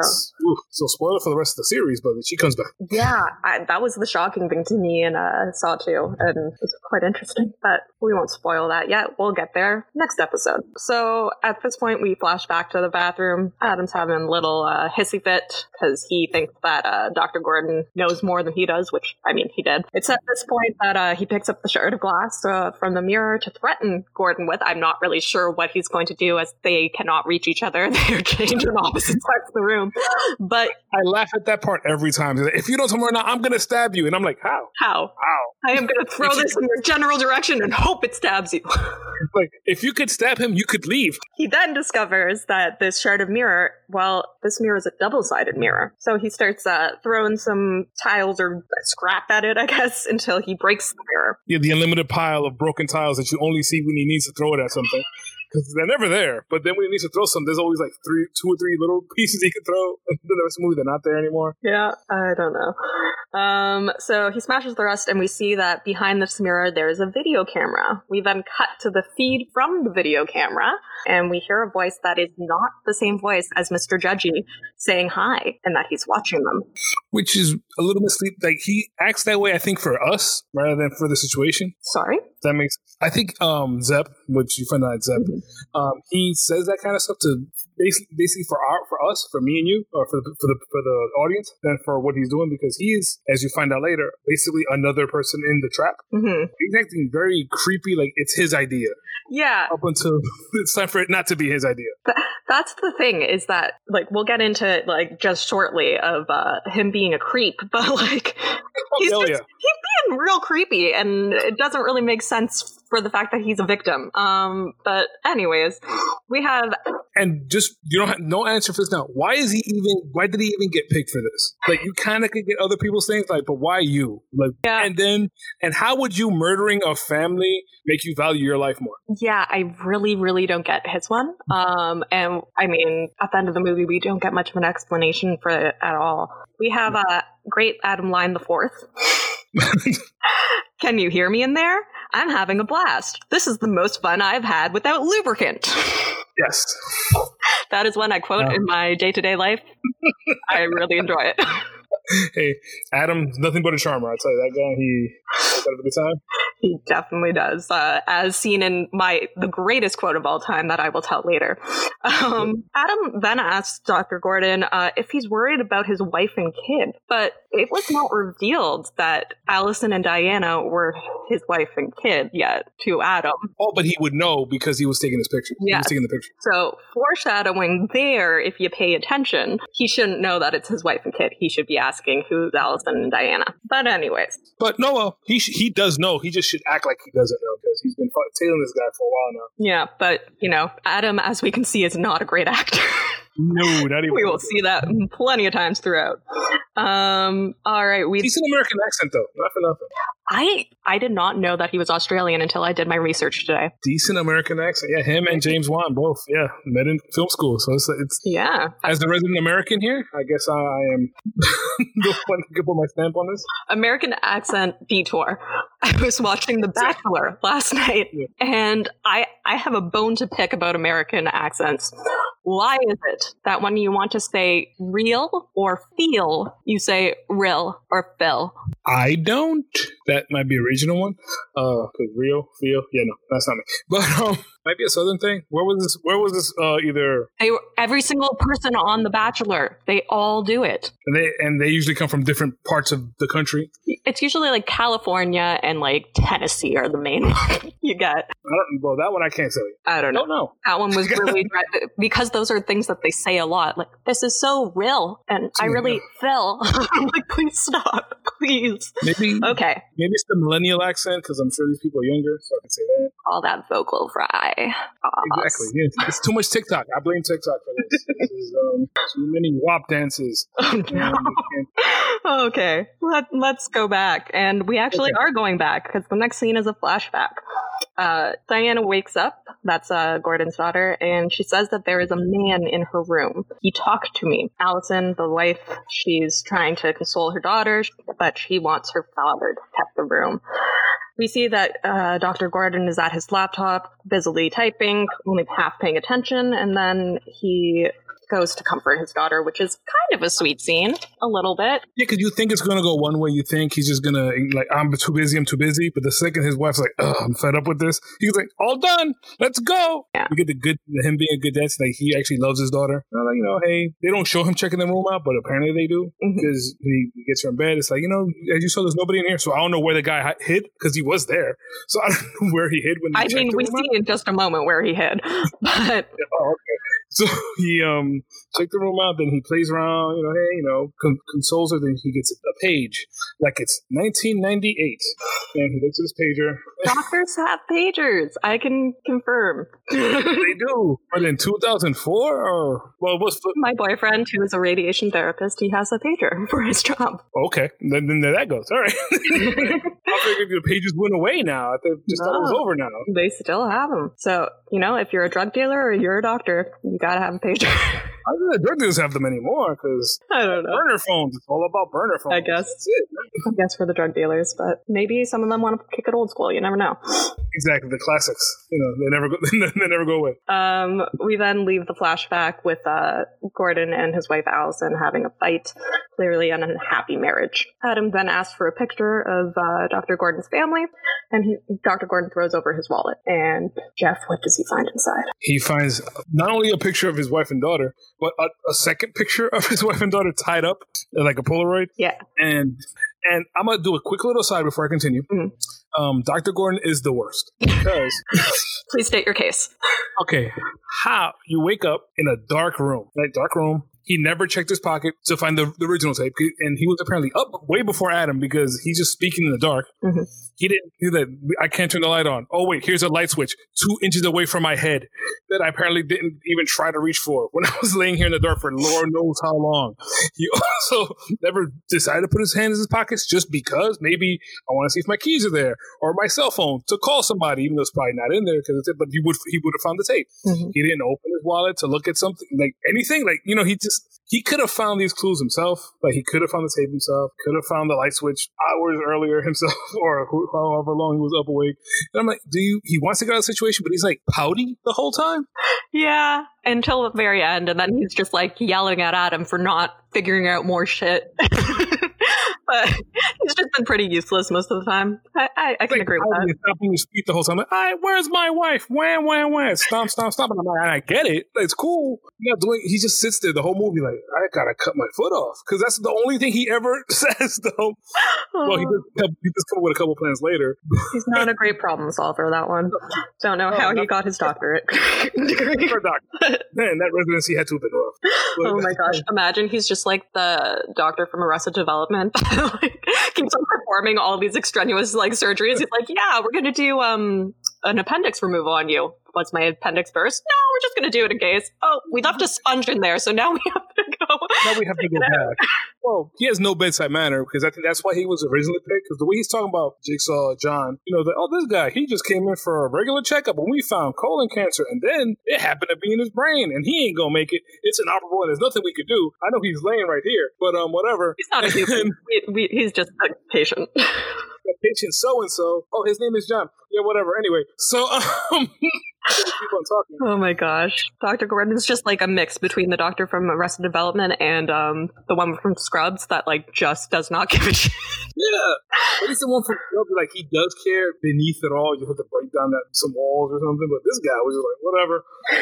Ooh, so spoiler for the rest of the series, but she comes back. Yeah, I, that was the shocking thing to me and uh, Saw two, and it's quite interesting. But we won't spoil that yet. We'll get there next episode. So at this point, we flash back to the bathroom. Adam's having a little uh, hissy fit because he thinks that uh, Dr. Gordon knows more than he does, which I mean he did. It's at this point that uh, he picks up the shard of glass uh, from the mirror to threaten Gordon with. I'm not really sure what he's going to do as they cannot reach each other. And they're changing opposite sides of the room. But I laugh at that part every time. If you don't tell me now, I'm going to stab you. And I'm like, how? How? How? I am going to throw this in your general direction and hope it stabs you. like, if you could stab him, you could leave. He then discovers that this shard of mirror, well, this mirror is a double sided mirror. So he starts uh, throwing some tiles or scrap at it, I guess, until he breaks the mirror. Yeah, the unlimited pile of broken tiles that you only see when he needs to throw it at something because they're never there. But then when he needs to throw some, there's always like three, two or three little pieces he can throw. the rest of the movie, they're not there anymore. Yeah, I don't know. Um, so he smashes the rest, and we see that behind this mirror there is a video camera. We then cut to the feed from the video camera, and we hear a voice that is not the same voice as Mr. Judgy saying hi, and that he's watching them. Which is a little misleading. Like he acts that way, I think, for us rather than for the situation. Sorry. That makes. I think um Zep, which you find out Zep, mm-hmm. Um, he says that kind of stuff to basically, basically for our for us, for me and you, or for the, for the for the audience, than for what he's doing because he is, as you find out later, basically another person in the trap. Mm-hmm. He's acting very creepy, like it's his idea. Yeah. Up until it's time for it not to be his idea. that's the thing is that like we'll get into it, like just shortly of uh, him being a creep, but like he's, just, yeah. he's being real creepy, and it doesn't really make sense for the fact that he's a victim. Um, but anyways, we have and just you don't have no answer for this now. Why is he even? Why did he even get picked for this? Like you kind of could get other people's things, like, but why you? Like, Yeah. and then and how would you murdering a family make you value your life more? Yeah, I really, really don't get his one. Um, and I mean, at the end of the movie, we don't get much of an explanation for it at all. We have a great Adam Line the Fourth. Can you hear me in there? I'm having a blast. This is the most fun I've had without lubricant. Yes. That is one I quote Yeah. in my day to day life. I really enjoy it. Hey, Adam's nothing but a charmer. I tell you that guy. He had a good time. He definitely does, uh, as seen in my the greatest quote of all time that I will tell later. Um, Adam then asks Dr. Gordon uh, if he's worried about his wife and kid, but it was not revealed that Allison and Diana were his wife and kid yet to Adam. Oh, but he would know because he was taking his picture. He Yes. was taking the picture. So foreshadowing there, if you pay attention, he shouldn't know that it's his wife and kid. He should be asking who's Allison and Diana. But anyways, But Noah, he sh- he does know. He just should act like he doesn't know because he's been tailing this guy for a while now. yeah, but you know, Adam, as we can see, is not a great actor. No, not even. we will see that plenty of times throughout. Um, all right, we. He's an American accent though, not for nothing. I I did not know that he was Australian until I did my research today. Decent American accent. Yeah, him and James Wan both. Yeah, met in film school. So it's, it's Yeah, as the resident American here. I guess I, I am the one to put my stamp on this. American accent detour. I was watching The Bachelor last night, Yeah. and I I have a bone to pick about American accents. Why is it that when you want to say real or feel, you say real or fill? I don't. That might be a regional one. Uh, cause real feel. Yeah, no, that's not me. But um, might be a southern thing. Where was this? Where was this? Uh, either They, every single person on The Bachelor, they all do it. and they and they usually come from different parts of the country. It's usually like California and like Tennessee are the main one you get. I don't. Well, that one I can't say. I don't I know. don't know. That one was really dry- because those are things that they say a lot. Like this is so real, and I really feel. I'm like, please stop, please. Maybe Okay, maybe it's the millennial accent because I'm sure these people are younger, so I can say that. all that vocal fry. Exactly. Yeah, it's too much TikTok. I blame TikTok for this. this is um, too many WAP dances. Oh, no. and okay, Let, let's go back. And we actually Okay. are going back because the next scene is a flashback. Uh, Diana wakes up, that's uh, Gordon's daughter, and she says that there is a man in her room. He talked to me. Allison, the wife, she's trying to console her daughter, but she wants her father to protect the room. We see that uh, Dr. Gordon is at his laptop, busily typing, only half paying attention, and then he goes to comfort his daughter, which is kind of a sweet scene, a little bit. yeah, because you think it's gonna go one way. You think he's just gonna like, I'm too busy. I'm too busy. But the second his wife's like, Ugh, I'm fed up with this. He's like, all done. Let's go. Yeah. You get the good him being a good dad. Like he actually loves his daughter. And I'm like, you know, hey, they don't show him checking the room out, but apparently they do mm-hmm. because he he gets her in bed. It's like, you know, as you saw, there's nobody in here, so I don't know where the guy hid because he was there. So I don't know where he hid when. He I mean, we see out. in just a moment where he hid, but Oh, okay. So he um the room out. Then he plays around. You know, hey, you know, con- consoles her. Then he gets a page like it's 1998, and he looks at his pager. Doctors have pagers. I can confirm. they do, but in 2004, or well, it was My boyfriend, who is a radiation therapist, he has a pager for his job. okay. Then, then there that goes. All right. I figured the pages went away now. I just thought it was over now. They still have them. So, you know, if you're a drug dealer or you're a doctor, you gotta have a pager. I don't know if drug dealers have them anymore because I don't know. burner phones. It's all about burner phones. I guess. I guess for the drug dealers, but maybe some of them want to kick it old school. You never know. Exactly. The classics. You know, they never go. they never go away. Um, we then leave the flashback with uh, Gordon and his wife Allison having a fight, clearly an unhappy marriage. Adam then asks for a picture of uh, Dr. Gordon's family, and he, Dr. Gordon throws over his wallet. And Jeff, what does he find inside? he finds not only a picture of his wife and daughter, but a, a second picture of his wife and daughter tied up like a Polaroid. Yeah. And and I'm gonna do a quick little side before I continue. Mhm. Um, Dr. Gordon is the worst because Please state your case. okay, how you wake up in a dark room, like Dark room, He never checked his pocket to find the, the original tape, and he was apparently up way before Adam because he's just speaking in the dark. Mm-hmm. He didn't do that. I can't turn the light on. Oh wait, here's a light switch two inches away from my head that I apparently didn't even try to reach for when I was laying here in the dark for Lord knows how long. He also never decided to put his hands in his pockets just because maybe I want to see if my keys are there or my cell phone to call somebody, even though it's probably not in there because it's it. But he would he would have found the tape. Mm-hmm. He didn't open his wallet to look at something like anything. Like you know, he just he could have found these clues himself. Like he could have found the tape himself. Could have found the light switch hours earlier himself, or however long he was up awake. And I'm like, do you? He wants to get out of the situation, but he's like pouty the whole time. Yeah, until the very end, and then he's just like yelling at Adam for not figuring out more shit. but he's just been pretty useless most of the time. I, I, I can like, agree with that. Stopping his feet the whole time. Like, right, where's my wife? Wham, wham, wham. Stomp, stomp, stomp. And I'm like, I get it. It's cool. Doing, he just sits there the whole movie like, I gotta cut my foot off. Because that's the only thing he ever says, though. Well, he oh. does, he does come up with a couple plans later. He's not a great problem solver, that one. Don't know oh, how he got his doctorate. Man, that residency had to have been rough. But, oh my gosh. Imagine he's just like the doctor from Arrested Development like, keeps on performing all these extraneous like surgeries. He's like, yeah, we're gonna do um an appendix removal on you. What's my appendix burst? No, we're just to do it in case. Oh, we left a sponge in there, so now we have to. Now we have to go back. Well, he has no bedside manner because I think that's why he was originally picked. Because the way he's talking about Jigsaw John, you know, that oh, this guy, he just came in for a regular checkup and we found colon cancer, and then it happened to be in his brain, and he ain't gonna make it. It's inoperable, and there's nothing we could do. I know he's laying right here, but um, whatever. He's not a human. we, we, he's just a patient patient so and so. Oh, his name is John. Yeah, whatever. Anyway, so um, Oh my gosh. Dr. Gordon is just like a mix between the doctor from Arrested Development and um, the one from Scrubs that like just does not give a shit. Yeah. At least the one from Scrubs, like he does care beneath it all. You have to break down that some walls or something. But this guy was just like, whatever.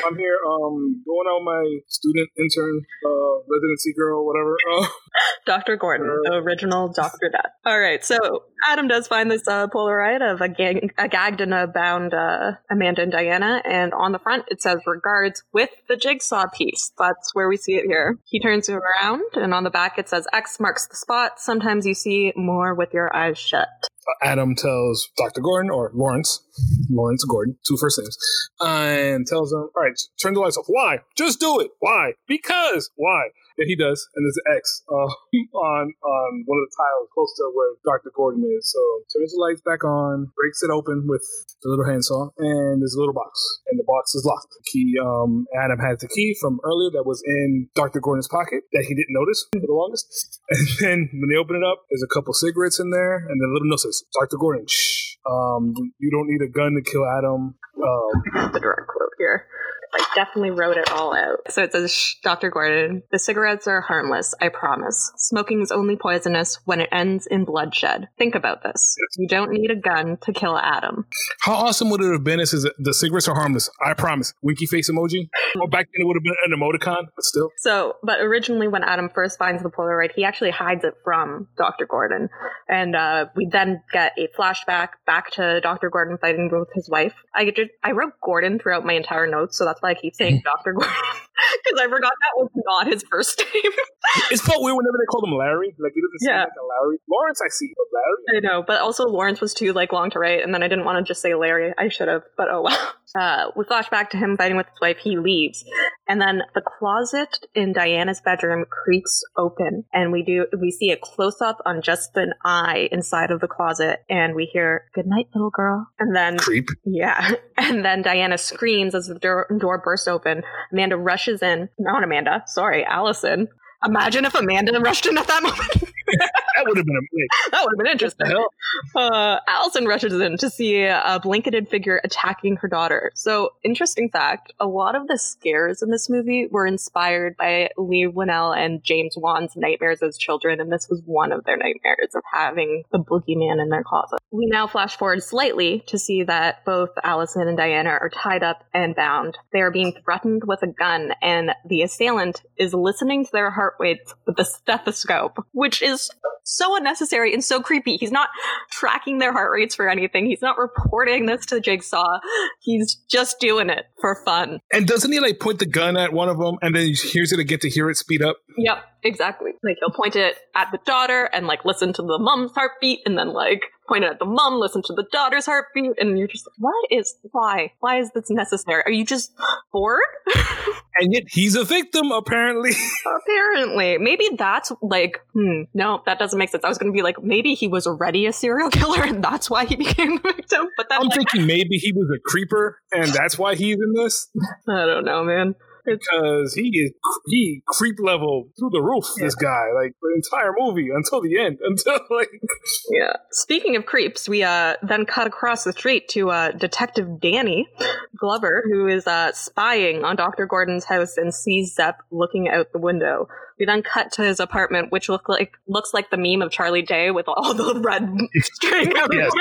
I'm here um going out my student intern uh residency girl, whatever. Uh, Dr. Gordon, uh, original Dr. Death. All right, so Adam does find this uh, Polaroid of a, gang- a gagged and a bound uh, Amanda and Diana and on the front it says regards with the jigsaw piece. That's where we see it here. He turns around, and on the back it says X marks the spot. Sometimes you see more with your eyes shut. Adam tells Dr. Gordon or Lawrence, Lawrence Gordon, two first names, and tells him, "All right, turn the lights off. Why? Just do it. Why? Because. Why?" Yeah, he does, and there's an X uh, on on one of the tiles close to where Doctor Gordon is. So turns the lights back on, breaks it open with the little handsaw, and there's a little box, and the box is locked. The key, um, Adam has the key from earlier that was in Doctor Gordon's pocket that he didn't notice for the longest. And then when they open it up, there's a couple cigarettes in there, and the little note says, "Doctor Gordon, shh, um, you don't need a gun to kill Adam." Um, the direct quote here. I definitely wrote it all out. So it says, Dr. Gordon, the cigarettes are harmless, I promise. Smoking is only poisonous when it ends in bloodshed. Think about this. You don't need a gun to kill Adam. How awesome would it have been if the cigarettes are harmless? I promise. Winky face emoji? Or back then it would have been an emoticon, but still. So, but originally when Adam first finds the Polaroid, he actually hides it from Dr. Gordon. And uh, we then get a flashback back to Dr. Gordon fighting with his wife. I, just, I wrote Gordon throughout my entire notes, so that's that's why I keep saying Dr. Gordon. Because I forgot that was not his first name. it's felt weird whenever they called him Larry. Like he doesn't yeah. seem like a Larry. Lawrence, I see, but Larry. I know, but also Lawrence was too like long to write, and then I didn't want to just say Larry. I should have, but oh well. Uh, we flash back to him fighting with his wife. He leaves, and then the closet in Diana's bedroom creaks open, and we do we see a close up on just an eye inside of the closet, and we hear "Good night, little girl," and then creep. Yeah, and then Diana screams as the door, door bursts open. Amanda rushes in. Not Amanda. Sorry, Allison. Imagine if Amanda rushed in at that moment. That would have been amazing. That would have been interesting. Uh, Allison rushes in to see a blanketed figure attacking her daughter. So, interesting fact: a lot of the scares in this movie were inspired by Leigh Whannell and James Wan's nightmares as children, and this was one of their nightmares of having the boogeyman in their closet. We now flash forward slightly to see that both Allison and Diana are tied up and bound. They are being threatened with a gun, and the assailant is listening to their heart rates with a stethoscope, which is so unnecessary and so creepy. He's not tracking their heart rates for anything. He's not reporting this to Jigsaw. He's just doing it for fun. And doesn't he like point the gun at one of them and then he hears it again to hear it speed up? Yep, exactly. Like he'll point it at the daughter and like listen to the mom's heartbeat and then like point it at the mom, listen to the daughter's heartbeat, and you're just like, what is why? Why is this necessary? Are you just bored? and yet he's a victim, apparently. apparently. Maybe that's like, hmm, no, that doesn't make sense. I was gonna be like, maybe he was already a serial killer and that's why he became a victim. But then I'm like, thinking maybe he was a creeper and that's why he's in this. I don't know, man because he is he creep level through the roof. This guy, like the entire movie until the end, until like yeah. Speaking of creeps, we uh then cut across the street to uh Detective Danny Glover, who is uh spying on Doctor Gordon's house and sees Zep looking out the window. We then cut to his apartment, which look like looks like the meme of Charlie Day with all the red string everywhere. yes.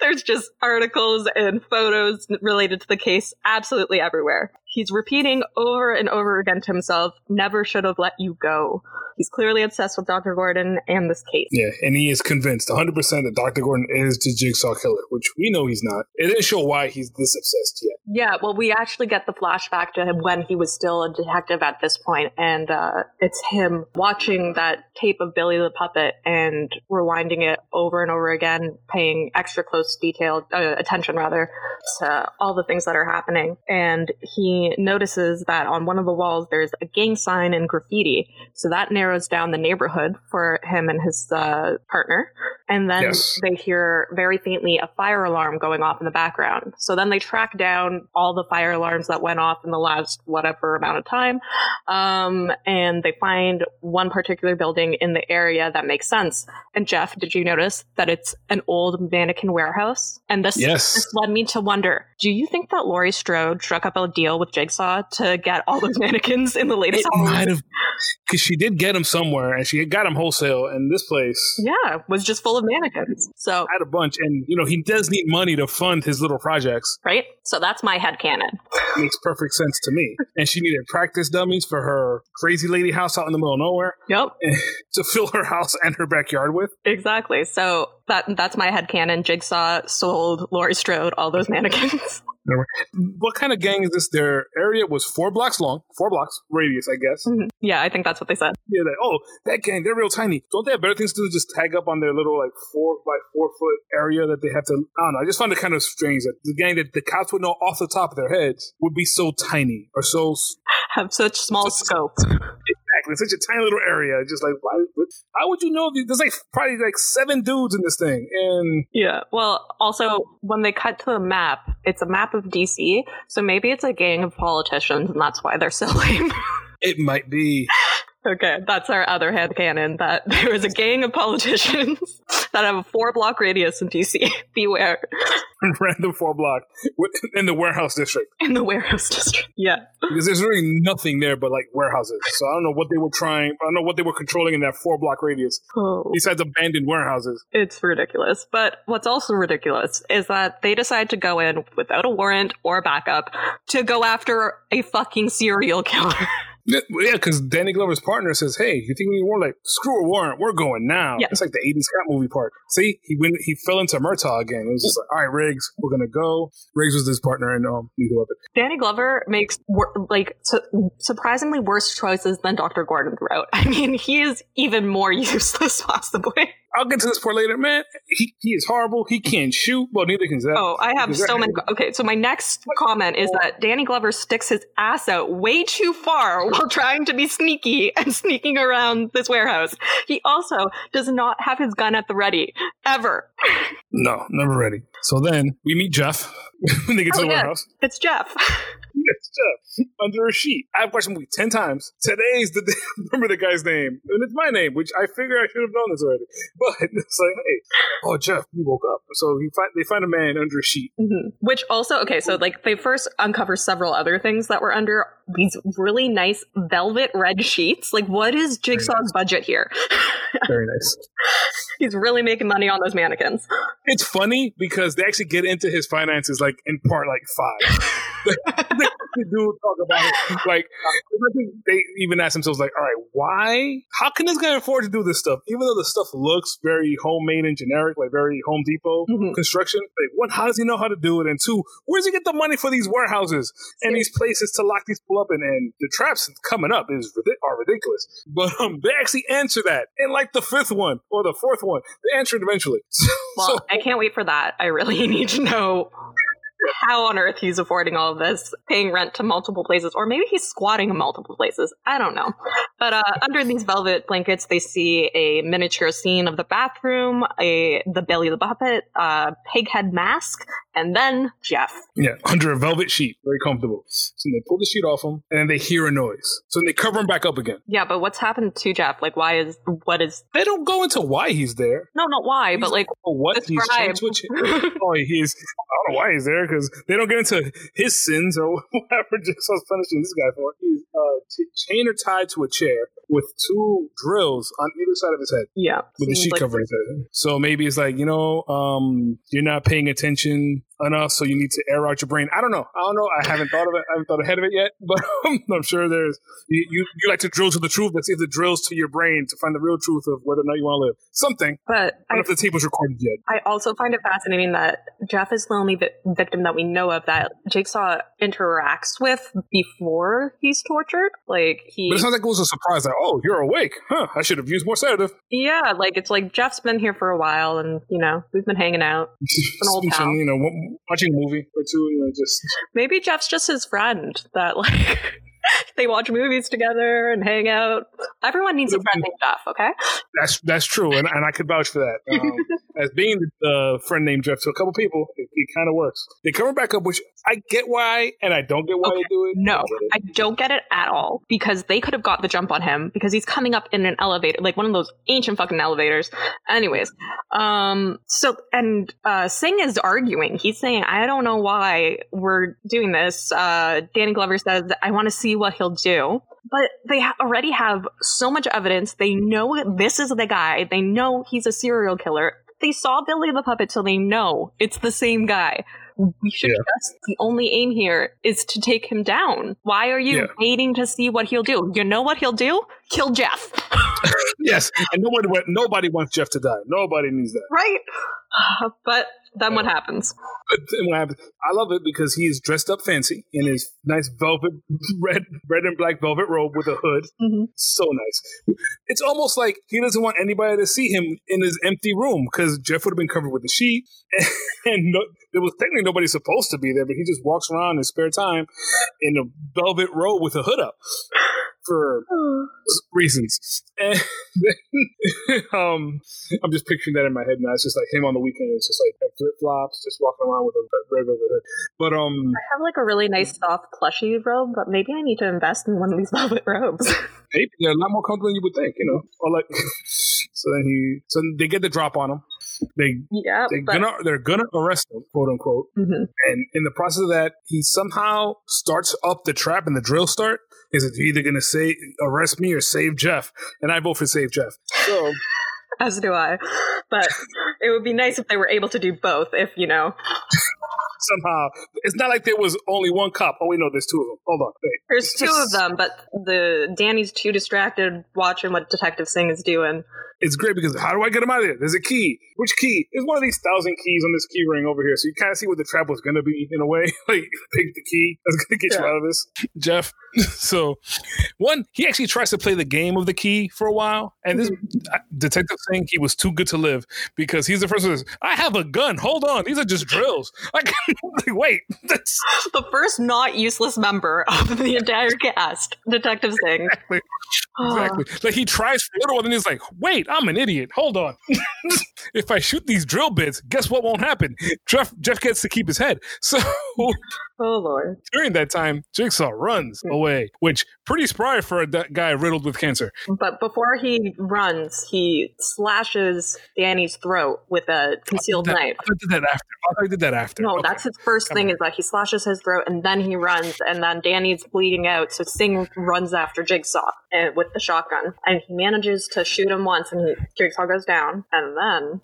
There's just articles and photos related to the case absolutely everywhere. He's repeating over and over again to himself, never should have let you go. He's clearly obsessed with Dr. Gordon and this case. Yeah, and he is convinced 100% that Dr. Gordon is the jigsaw killer, which we know he's not. It didn't show why he's this obsessed yet. Yeah, well, we actually get the flashback to him when he was still a detective at this point, and uh, it's him watching that tape of Billy the Puppet and rewinding it over and over again, paying extra close detail uh, attention rather to all the things that are happening. And he notices that on one of the walls there's a gang sign and graffiti, so that narrows narrows down the neighborhood for him and his uh, partner. And then yes. they hear very faintly a fire alarm going off in the background. So then they track down all the fire alarms that went off in the last whatever amount of time. Um, and they find one particular building in the area that makes sense. And Jeff, did you notice that it's an old mannequin warehouse? And this, yes. this led me to wonder do you think that Laurie Strode struck up a deal with Jigsaw to get all those mannequins in the latest it might have because she did get them somewhere and she got them wholesale and this place. Yeah was just full of mannequins. So had a bunch and you know he does need money to fund his little projects. right? So that's my head canon. Makes perfect sense to me. And she needed practice dummies for her crazy lady house out in the middle of nowhere yep to fill her house and her backyard with. Exactly. So that that's my head canon. Jigsaw sold Laurie Strode all those mannequins what kind of gang is this? Their area was four blocks long, four blocks radius, I guess. Mm-hmm. Yeah, I think that's what they said. Yeah, like, oh, that gang, they're real tiny. Don't they have better things to do? Just tag up on their little like four by four foot area that they have to. I don't know. I just find it kind of strange that the gang that the cops would know off the top of their heads would be so tiny or so have such small scope. Exactly, such a tiny little area. Just like why? How would you know? There's like probably like seven dudes in this thing, and yeah. Well, also when they cut to the map, it's a map of DC, so maybe it's a gang of politicians, and that's why they're so lame. it might be. Okay, that's our other head canon that there is a gang of politicians that have a four block radius in DC. Beware. Random four block in the warehouse district. In the warehouse district, yeah. Because there's really nothing there but like warehouses. So I don't know what they were trying, I don't know what they were controlling in that four block radius. Oh. Besides abandoned warehouses. It's ridiculous. But what's also ridiculous is that they decide to go in without a warrant or backup to go after a fucking serial killer. Yeah, because Danny Glover's partner says, "Hey, you think we need warrant? Like, screw a warrant, we're going now." Yeah. It's like the '80s cat movie part. See, he went, he fell into Murtaugh again. It was just like, "All right, Riggs, we're gonna go." Riggs was his partner in um, Lethal Weapon. Danny Glover makes like su- surprisingly worse choices than Dr. Gordon throughout. I mean, he is even more useless, possibly. I'll get to this part later, man. He, he is horrible. He can't shoot. Well, neither can Zach. Oh, I have so many. Okay, so my next comment is that Danny Glover sticks his ass out way too far while trying to be sneaky and sneaking around this warehouse. He also does not have his gun at the ready ever. No, never ready. So then we meet Jeff when they get oh, to the yeah. warehouse. It's Jeff. under a sheet. I've watched the movie ten times. Today's the day. Remember the guy's name, and it's my name, which I figure I should have known this already. But it's like, hey, oh Jeff, you woke up. So he find, they find a man under a sheet. Mm-hmm. Which also, okay, so like they first uncover several other things that were under these really nice velvet red sheets. Like, what is Jigsaw's nice. budget here? Very nice. He's really making money on those mannequins. It's funny because they actually get into his finances like in part like five. the dude talk about it. Like, I think they even ask themselves, like, all right, why? How can this guy afford to do this stuff? Even though the stuff looks very homemade and generic, like very Home Depot mm-hmm. construction. Like, one, how does he know how to do it? And two, where does he get the money for these warehouses and these places to lock these people up in? And the traps coming up is are ridiculous. But um, they actually answer that in like the fifth one or the fourth one. They answer it eventually. well, so, I can't wait for that. I really need to know how on earth he's affording all of this, paying rent to multiple places, or maybe he's squatting in multiple places. I don't know. But uh, under these velvet blankets, they see a miniature scene of the bathroom, a the belly of the puppet, a pig head mask, and then Jeff. Yeah, under a velvet sheet, very comfortable. So they pull the sheet off him, and then they hear a noise. So they cover him back up again. Yeah, but what's happened to Jeff? Like, why is what is? They don't go into why he's there. No, not why, he's, but like what describe. he's changed. oh, he's. I don't know why he's there because they don't get into his sins or whatever Jigsaw's punishing this guy for. He's uh, t- chained or tied to a chair with two drills on either side of his head. Yeah. With the sheet like- covering his head. So maybe it's like, you know, um, you're not paying attention enough, so you need to air out your brain. I don't know. I don't know. I haven't thought of it. I haven't thought ahead of it yet, but um, I'm sure there's you, you, you like to drill to the truth. Let's see if the drills to your brain to find the real truth of whether or not you want to live. Something. But I don't know if the tape was recorded yet. I also find it fascinating that Jeff is the only vi- victim that we know of that Jigsaw interacts with before he's tortured. Like he. But it's not like it was a surprise. that oh, you're awake. Huh? I should have used more sedative. Yeah, like it's like Jeff's been here for a while, and you know we've been hanging out. an old pal. You know, watching a movie or two. You know, just maybe Jeff's just his friend that like they watch movies together and hang out. Everyone needs a friend named Jeff, okay? That's that's true, and, and I could vouch for that. Um, as being the uh, friend named Jeff to a couple people, it, it kind of works. They come back up, which I get why, and I don't get why okay. they do it. No, I, I, don't get it at all because they could have got the jump on him because he's coming up in an elevator, like one of those ancient fucking elevators. Anyways, um, so and uh, Sing is arguing. He's saying, "I don't know why we're doing this." Uh, Danny Glover says, "I want to see what he'll do." But they ha- already have so much evidence. They know this is the guy. They know he's a serial killer. They saw Billy the Puppet, so they know it's the same guy we should yeah. just the only aim here is to take him down. Why are you yeah. waiting to see what he'll do? You know what he'll do? Kill Jeff. yes, and nobody nobody wants Jeff to die. Nobody needs that. Right. But then what happens? what happens? I love it because he is dressed up fancy in his nice velvet, red, red and black velvet robe with a hood. Mm-hmm. So nice. It's almost like he doesn't want anybody to see him in his empty room because Jeff would have been covered with the sheet, and no, there was technically nobody supposed to be there, but he just walks around in his spare time in a velvet robe with a hood up for reasons. And then, um, I'm just picturing that in my head now. It's just like him on the weekend. It's just like flip flops, just walking around with a red velvet hood. But um, I have like a really nice soft plushy robe, but maybe I need to invest in one of these velvet robes. maybe yeah, a lot more comfortable than you would think, you know. Or like, so then he, so they get the drop on him. They yeah, they're but- gonna they're gonna arrest him, quote unquote. Mm-hmm. And in the process of that, he somehow starts up the trap and the drill start. Is it either gonna say arrest me or save Jeff? And I vote for save Jeff. So as do I. But it would be nice if they were able to do both, if you know somehow. It's not like there was only one cop. Oh, we know there's two of them. Hold on. Wait. There's two of them, but the Danny's too distracted watching what Detective Sing is doing. It's great because how do I get him out of there? There's a key. Which key? There's one of these thousand keys on this key ring over here. So you kind of see what the trap was going to be in a way. like, pick the key that's going to get yeah. you out of this. Jeff. so, one, he actually tries to play the game of the key for a while. And this mm-hmm. detective saying he was too good to live because he's the first one says, I have a gun. Hold on. These are just drills. Like, like wait. That's the first not useless member of the entire cast, Detective Sing. Exactly. Exactly. like he tries for a little, and he's like, "Wait, I'm an idiot. Hold on. if I shoot these drill bits, guess what won't happen? Jeff Jeff gets to keep his head. So Oh Lord! During that time, Jigsaw runs hmm. away, which pretty spry for a guy riddled with cancer. But before he runs, he slashes Danny's throat with a concealed that, knife. I did that after. I did that after. No, okay. that's his first Come thing. On. Is that he slashes his throat and then he runs, and then Danny's bleeding out. So Sing runs after Jigsaw and, with the shotgun, and he manages to shoot him once, and he, Jigsaw goes down, and then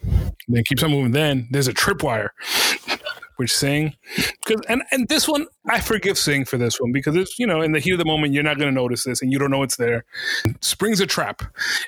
then keeps on moving. Then there's a tripwire which Sing because and and this one I forgive Sing for this one because it's you know in the heat of the moment you're not going to notice this and you don't know it's there. Springs a trap,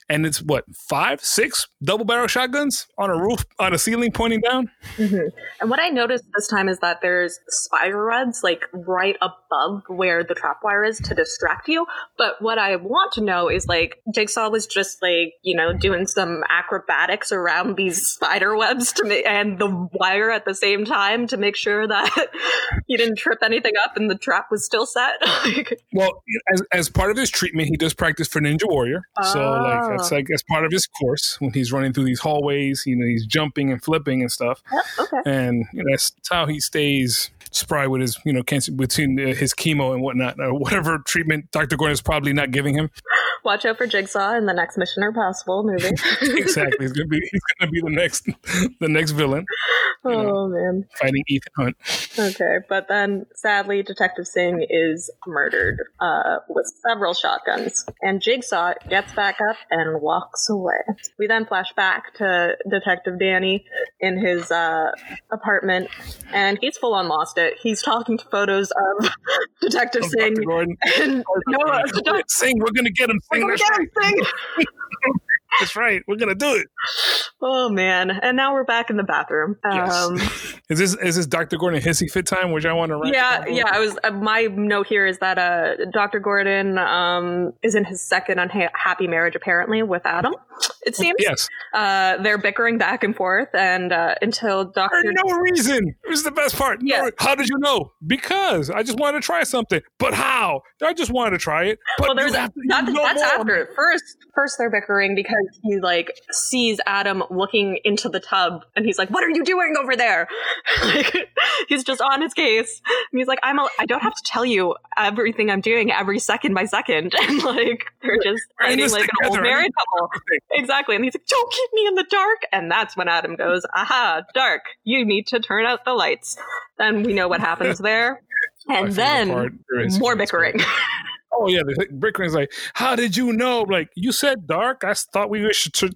and it's what five, six double barrel shotguns on a roof on a ceiling pointing down. Mm-hmm. And what I noticed this time is that there's spider webs like right above where the trap wire is to distract you. But what I want to know is like Jigsaw was just like you know doing some acrobatics around these spider webs to make and the wire at the same time to make sure that he didn't trip anything up and the trap was still set. well, as, as part of his treatment, he does practice for Ninja Warrior. So like that's ah. like as part of his course when he's running through these hallways, you know, he's jumping and flipping and stuff. Yep, okay. And you know, that's how he stays spry with his, you know, cancer between uh, his chemo and whatnot, or whatever treatment Dr. Gordon is probably not giving him. Watch out for Jigsaw in the next Mission Impossible movie. exactly, he's gonna be he's gonna be the next the next villain. Oh know, man, fighting Ethan Hunt. Okay, but then sadly, Detective Sing is murdered uh, with several shotguns, and Jigsaw gets back up and walks away. We then flash back to Detective Danny in his uh, apartment, and he's full on lost it. He's talking to photos of Detective oh, Sing and Noah. Sing, we're gonna get him. Sing, we're gonna get him. Sing. That's right. We're gonna do it. Oh man! And now we're back in the bathroom. Um, yes. is this is this Dr. Gordon hissy fit time, which I want to? Write? Yeah, yeah. I was. Uh, my note here is that uh, Dr. Gordon um, is in his second unhappy marriage, apparently, with Adam. It seems. Yes. Uh, they're bickering back and forth, and uh, until Doctor. For no reason. It was the best part. Yeah. No, how did you know? Because I just wanted to try something. But how? I just wanted to try it. But well, there's that, that's more. after. First, first they're bickering because he like sees Adam looking into the tub, and he's like, "What are you doing over there?" like, he's just on his case. And he's like, "I'm. A, I don't have to tell you everything I'm doing every second by second. and like they're just fighting like an old married couple. Exactly. And he's like, "Don't keep me in the dark." And that's when Adam goes, "Aha, dark. You need to turn out the lights." Then we know what happens there. And then more bickering. oh yeah, the Brickman's like, how did you know? Like you said dark. I thought we should.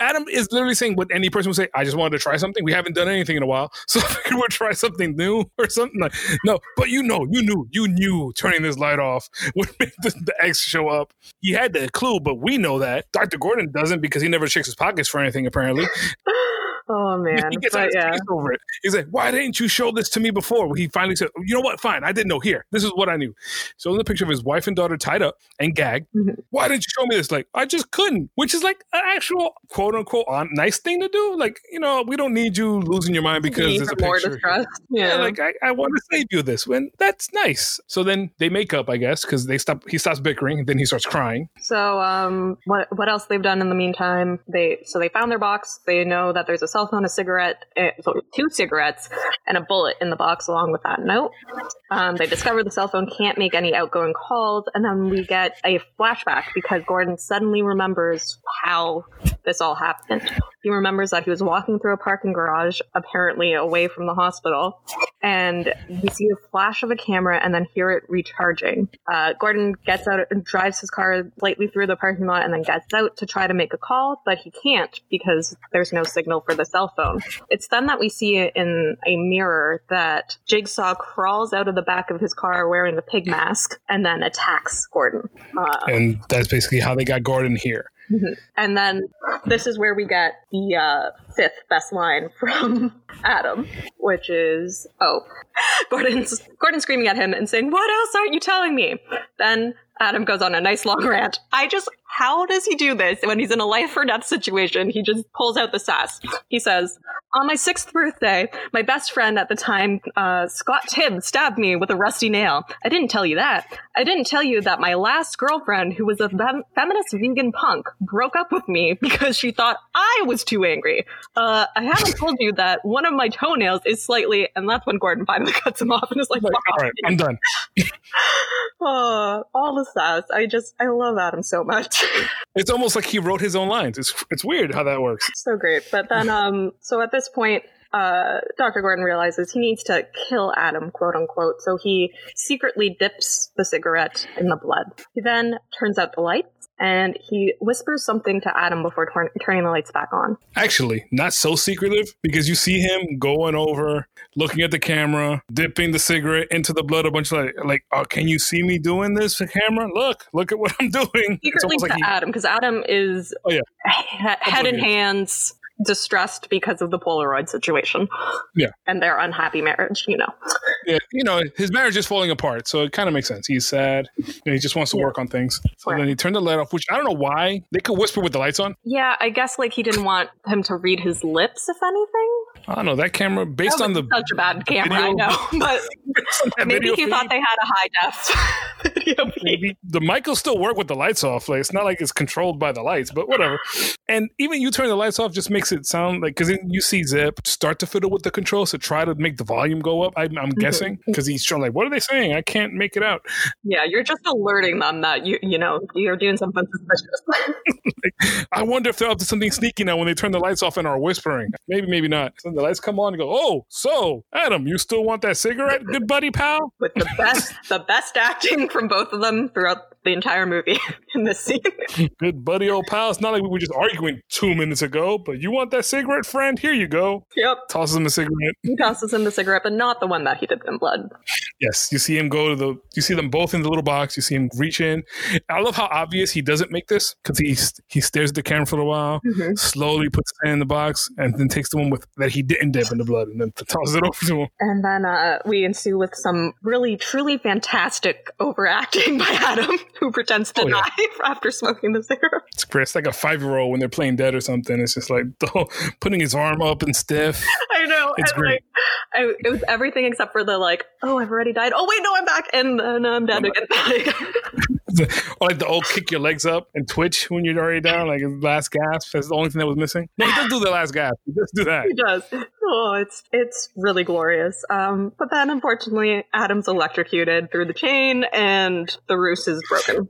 Adam is literally saying what any person would say. I just wanted to try something. We haven't done anything in a while, so we would try something new or something like. No, but you know, you knew, you knew turning this light off would make the, the X show up. He had the clue, but we know that Dr. Gordon doesn't because he never checks his pockets for anything apparently. Oh man, he gets but, yeah. over it. He's like, "Why didn't you show this to me before?" He finally said, "You know what? Fine, I didn't know. Here, this is what I knew." So in the picture of his wife and daughter tied up and gagged. Mm-hmm. Why didn't you show me this? Like, I just couldn't. Which is like an actual quote unquote on, nice thing to do. Like, you know, we don't need you losing your mind because there's a picture. Yeah. yeah. like I, I want to save you this. When that's nice. So then they make up, I guess, because they stop. He stops bickering, then he starts crying. So um, what what else they've done in the meantime? They so they found their box. They know that there's a cell phone, a cigarette uh, two cigarettes, and a bullet in the box along with that note. Um, they discover the cell phone can't make any outgoing calls, and then we get a flashback because Gordon suddenly remembers how this all happened. He remembers that he was walking through a parking garage, apparently away from the hospital, and we see a flash of a camera and then hear it recharging. Uh, Gordon gets out and drives his car slightly through the parking lot and then gets out to try to make a call, but he can't because there's no signal for the cell phone. It's then that we see in a mirror that Jigsaw crawls out of the back of his car wearing a pig mask and then attacks Gordon. Uh, and that's basically how they got Gordon here. Mm-hmm. And then this is where we get the uh, fifth best line from Adam, which is, "Oh, Gordon's Gordon screaming at him and saying, "What else aren't you telling me?" Then Adam goes on a nice long rant. I just, how does he do this when he's in a life or death situation? He just pulls out the sass. He says, On my sixth birthday, my best friend at the time, uh, Scott Tibbs, stabbed me with a rusty nail. I didn't tell you that. I didn't tell you that my last girlfriend, who was a fem- feminist vegan punk, broke up with me because she thought I was too angry. Uh, I haven't told you that one of my toenails is slightly, and that's when Gordon finally cuts him off and is like, like All right, I'm done. oh, all the sass. I just, I love Adam so much. it's almost like he wrote his own lines. It's, it's weird how that works. So great. But then, um, so at this point, uh, Dr. Gordon realizes he needs to kill Adam, quote unquote, so he secretly dips the cigarette in the blood. He then turns out the lights and he whispers something to Adam before turning the lights back on. Actually, not so secretive because you see him going over, looking at the camera, dipping the cigarette into the blood a bunch of like, like oh, can you see me doing this camera? Look, look at what I'm doing. Secretly to like he, Adam because Adam is oh, yeah. he- head in hands distressed because of the Polaroid situation. Yeah. And their unhappy marriage, you know. Yeah, you know, his marriage is falling apart, so it kind of makes sense. He's sad. he just wants to yeah. work on things. So right. then he turned the light off, which I don't know why. They could whisper with the lights on. Yeah, I guess like he didn't want him to read his lips, if anything. I don't know that camera based on the such a bad camera. Video, I know, but maybe he feed. thought they had a high def video feed. Maybe the mic will still work with the lights off. Like it's not like it's controlled by the lights, but whatever. And even you turn the lights off just makes it sound like because you see Zep start to fiddle with the controls to try to make the volume go up. I, am mm-hmm. guessing because he's trying like, what are they saying? I can't make it out. Yeah, you're just alerting them that you you know you're doing something suspicious. like, I wonder if they're up to something sneaky now when they turn the lights off and are whispering. Maybe, maybe not. So the lights come on and go, oh, so Adam, you still want that cigarette, good buddy pal? With the best, the best acting from both of them throughout the entire movie in this scene. Good buddy, old pal. It's not like we were just arguing two minutes ago, but you want that cigarette, friend? Here you go. Yep. Tosses him a cigarette. He tosses him the cigarette, but not the one that he dipped in blood. Yes, you see him go to the. You see them both in the little box. You see him reach in. I love how obvious he doesn't make this because he he stares at the camera for a while, mm-hmm. slowly puts it in the box, and then takes the one with that he didn't dip in the blood, and then tosses it over to him. And then uh, we ensue with some really truly fantastic overacting by Adam who pretends to oh, die yeah. after smoking the cigarette. It's great. It's like a five year old when they're playing dead or something. It's just like whole, putting his arm up and stiff. I know. It's and great. Like, I, it was everything except for the like, oh, I've already died. Oh wait, no, I'm back, and then I'm dead again. or like the old kick your legs up and twitch when you're already down, like his last gasp. That's the only thing that was missing. No, he does do the last gasp. He does do that. He does. Oh, it's it's really glorious. Um, but then unfortunately, Adam's electrocuted through the chain, and the roost is broken.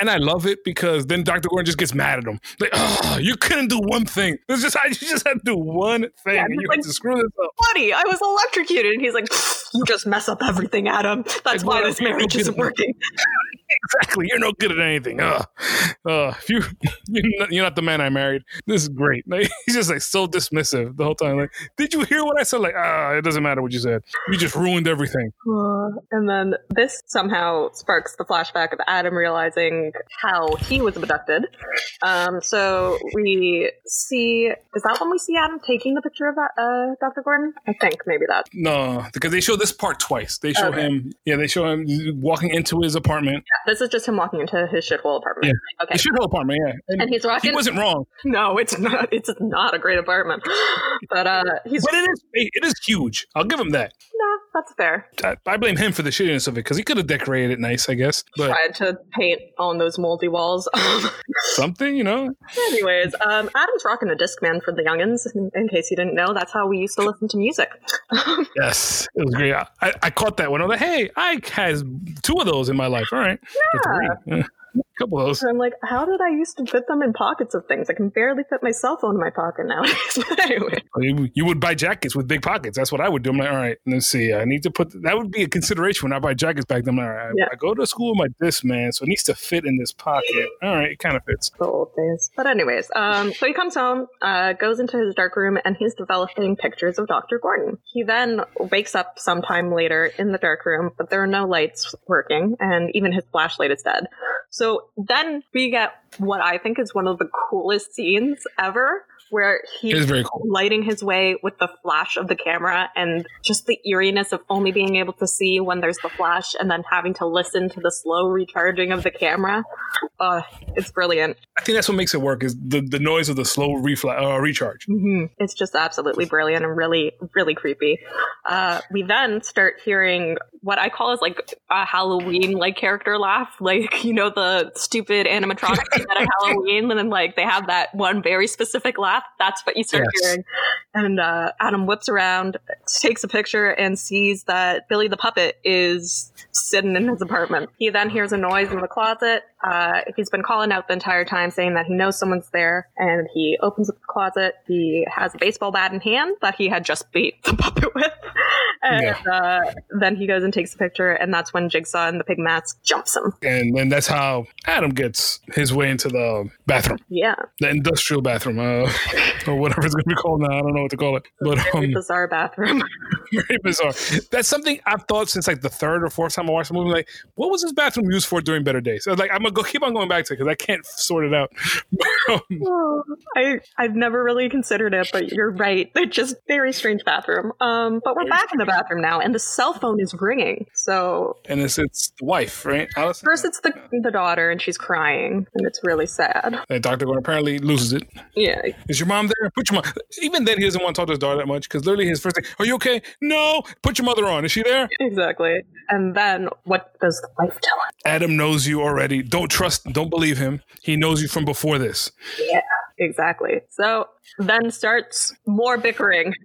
And I love it because then Doctor Gordon just gets mad at him, like, "Oh, you couldn't do one thing. It's just you just had to do one thing, yeah, and you like, had to screw this up." Buddy, I was electrocuted, and he's like, "You just mess up everything, Adam. That's why this marriage isn't working." exactly. You're no good at anything. Ugh. Uh, if you you're not, you're not, the man I married. This is great. Like, he's just like so dismissive the whole time. Like, did you hear what I said? Like, ah, it doesn't matter what you said. You just ruined everything. Uh, and then this somehow sparks the flashback of Adam realizing how he was abducted. Um, so we see. Is that when we see Adam taking the picture of uh, Dr. Gordon? I think maybe that. No, because they show this part twice. They show okay. him. Yeah, they show him walking into his apartment. Yeah, this is just him walking into his shithole apartment. Yeah. Okay. His shithole apartment, yeah. And, and, he's rocking. He wasn't wrong. No, it's not. It's not a great apartment. But uh, he's. But it is. It is huge. I'll give him that. No, that's fair. I, I blame him for the shittiness of it because he could have decorated it nice, I guess. But tried to paint on those moldy walls. something, you know. Anyways, um, Adam's rocking a Discman for the youngins. In, in, case you didn't know, that's how we used to listen to music. yes, it was great. I, I caught that one. I was like, hey, I has two of those in my life. All right. Yeah a couple of those. I'm like, how did I used to fit them in pockets of things? I can barely fit my cell phone in my pocket nowadays. anyway, you, you, would buy jackets with big pockets. That's what I would do. I'm like, all right, let's see. I need to put that would be a consideration when I buy jackets back then. All right, yeah. I go to school with my Discman, so it needs to fit in this pocket. All right, it kind of fits. The old days. But anyways, um, so he comes home, uh, goes into his dark room, and he's developing pictures of Dr. Gordon. He then wakes up sometime later in the dark room, but there are no lights working, and even his flashlight is dead. So then we get what I think is one of the coolest scenes ever where he's cool. lighting his way with the flash of the camera and just the eeriness of only being able to see when there's the flash and then having to listen to the slow recharging of the camera. Uh, it's brilliant. I think that's what makes it work is the, the noise of the slow refla- uh, recharge. Mm-hmm. It's just absolutely brilliant and really, really creepy. Uh, we then start hearing what I call is like a Halloween like character laugh, like, you know, the stupid animatronic at Halloween, and then like they have that one very specific laugh. That's what you start Yes. hearing. And uh, Adam whips around, takes a picture, and sees that Billy the puppet is sitting in his apartment. He then hears a noise in the closet. Uh, he's been calling out the entire time, saying that he knows someone's there. And he opens up the closet. He has a baseball bat in hand that he had just beat the puppet with. And uh, then he goes and takes a picture, and that's when Jigsaw and the pig mask jumps him. and then that's how Adam gets his way into the bathroom, Yeah, the industrial bathroom, uh, or whatever it's going to be called now. I don't know what to call it, but very um, bizarre bathroom. very bizarre. That's something I've thought since like the third or fourth time I watched the movie. Like, what was this bathroom used for during Better Days? Was like, I'm gonna go keep on going back to it because I can't sort it out. Um, I I've never really considered it, but you're right. It's just very strange bathroom. Um, but we're back in the bathroom now, and the cell phone is ringing. So and it's it's the wife, right? Alice. first, it's the the daughter, and she's crying, and it's really sad. And Dr. Gordon apparently loses it. Yeah, Is your mom there? Put your mom. Even then, he doesn't want to talk to his daughter that much because literally his first thing, "Are you okay? No. Put your mother on. Is she there?" exactly. And then what does the wife tell him? Adam knows you already. Don't trust. Don't believe him. He knows you from before this. Yeah, exactly. So then starts more bickering.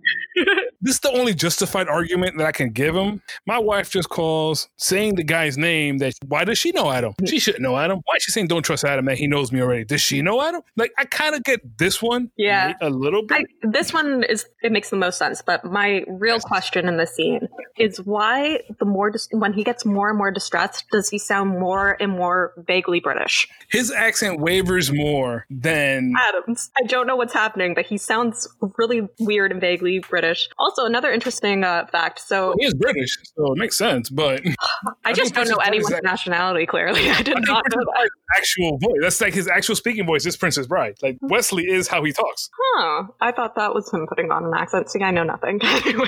This is the only justified argument that I can give him. My wife just calls saying the guy's name. That why does she know Adam? She shouldn't know Adam. Why is she saying don't trust Adam? That he knows me already. Does she know Adam? Like I kind of get this one. Yeah. a little bit. I, this one is it makes the most sense, but my real question in this scene is why the more dis- when he gets more and more distressed, does he sound more and more vaguely British? His accent wavers more than Adams, I don't know what's happening, but he sounds really weird and vaguely British. Also, another interesting uh, fact. So he is British, so it makes sense. But I just think don't know anyone's nationality. Clearly, I did I not know that. Actual voice. That's like his actual speaking voice is Princess Bride. Like Wesley is how he talks. Huh. I thought that was him putting on an accent. See, I know nothing. anyway.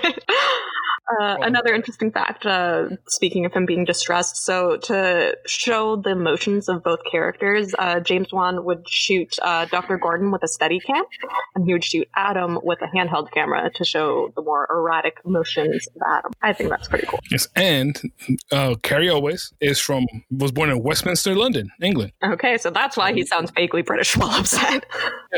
Uh, another interesting fact, uh, speaking of him being distressed, so to show the emotions of both characters, uh, James Wan would shoot uh, Dr. Gordon with a steady cam, and he would shoot Adam with a handheld camera to show the more erratic emotions of Adam. I think that's pretty cool. Yes, and uh, Cary Elwes is from was born in Westminster, London, England, Okay, so that's why he sounds vaguely British while upset.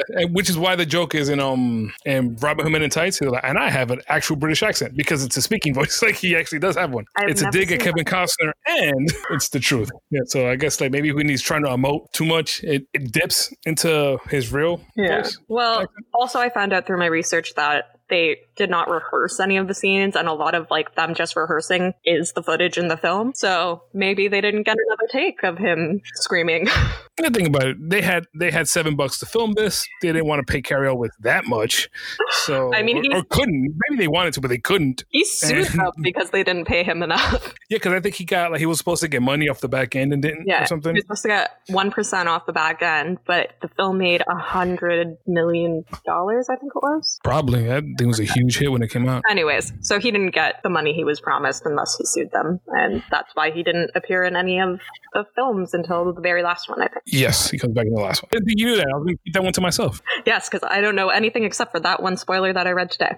Yeah, which is why the joke is in um in Robin Hood Men in Tights. like, And I have an actual British accent because it's a voice. Like he actually does have one. I've it's a dig at Kevin Costner, and it's the truth. Yeah, so I guess like maybe when he's trying to emote too much, it, it dips into his real Yeah. voice. Well, also, I found out through my research that they did not rehearse any of the scenes, and a lot of like them just rehearsing is the footage in the film. So maybe they didn't get another take of him screaming. And the thing about it, they had they had seven bucks to film this. They didn't want to pay Cary with that much, so I mean, or, or couldn't. Maybe they wanted to, but they couldn't. he sued And- them because they didn't pay him enough. Yeah, because I think he got like he was supposed to get money off the back end and didn't, Yeah, or something. he was supposed to get one percent off the back end, but the film made a hundred million dollars. I think it was. Probably that thing was a huge hit when it came out. Anyways, so he didn't get the money he was promised, and thus he sued them, and that's why he didn't appear in any of the films until the very last one. I think. Yes, he comes back in the last one. I didn't think you knew that. I was going to keep that one to myself. Yes, because I don't know anything except for that one spoiler that I read today.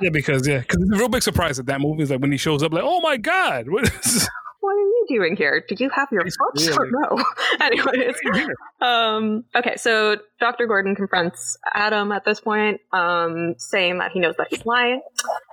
Yeah, because yeah, because it's a real big surprise that that movie is like when he shows up, like, oh my god, what is What are you doing here? Do you have your books or no? Anyways, um, okay, so Dr. Gordon confronts Adam at this point, um, saying that he knows that he's lying.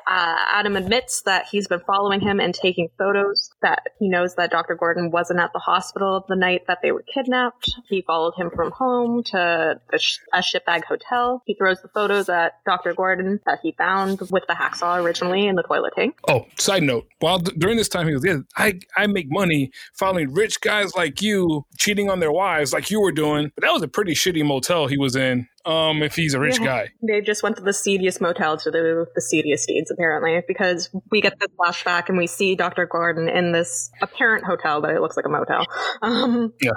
Uh, Adam admits that he's been following him and taking photos, that he knows that Dr. Gordon wasn't at the hospital the night that they were kidnapped. He followed him from home to the sh- a shipbag hotel. He throws the photos at Dr. Gordon that he found with the hacksaw originally in the toilet tank. Oh, side note. While during this time he was, yeah, I I make money following rich guys like you cheating on their wives like you were doing. But that was a pretty shitty motel he was in. Um, if he's a rich Yeah. guy. They just went to the seediest motel to do the seediest deeds, apparently, because we get this flashback and we see Dr. Gordon in this apparent hotel, but it looks like a motel. Um, Yeah.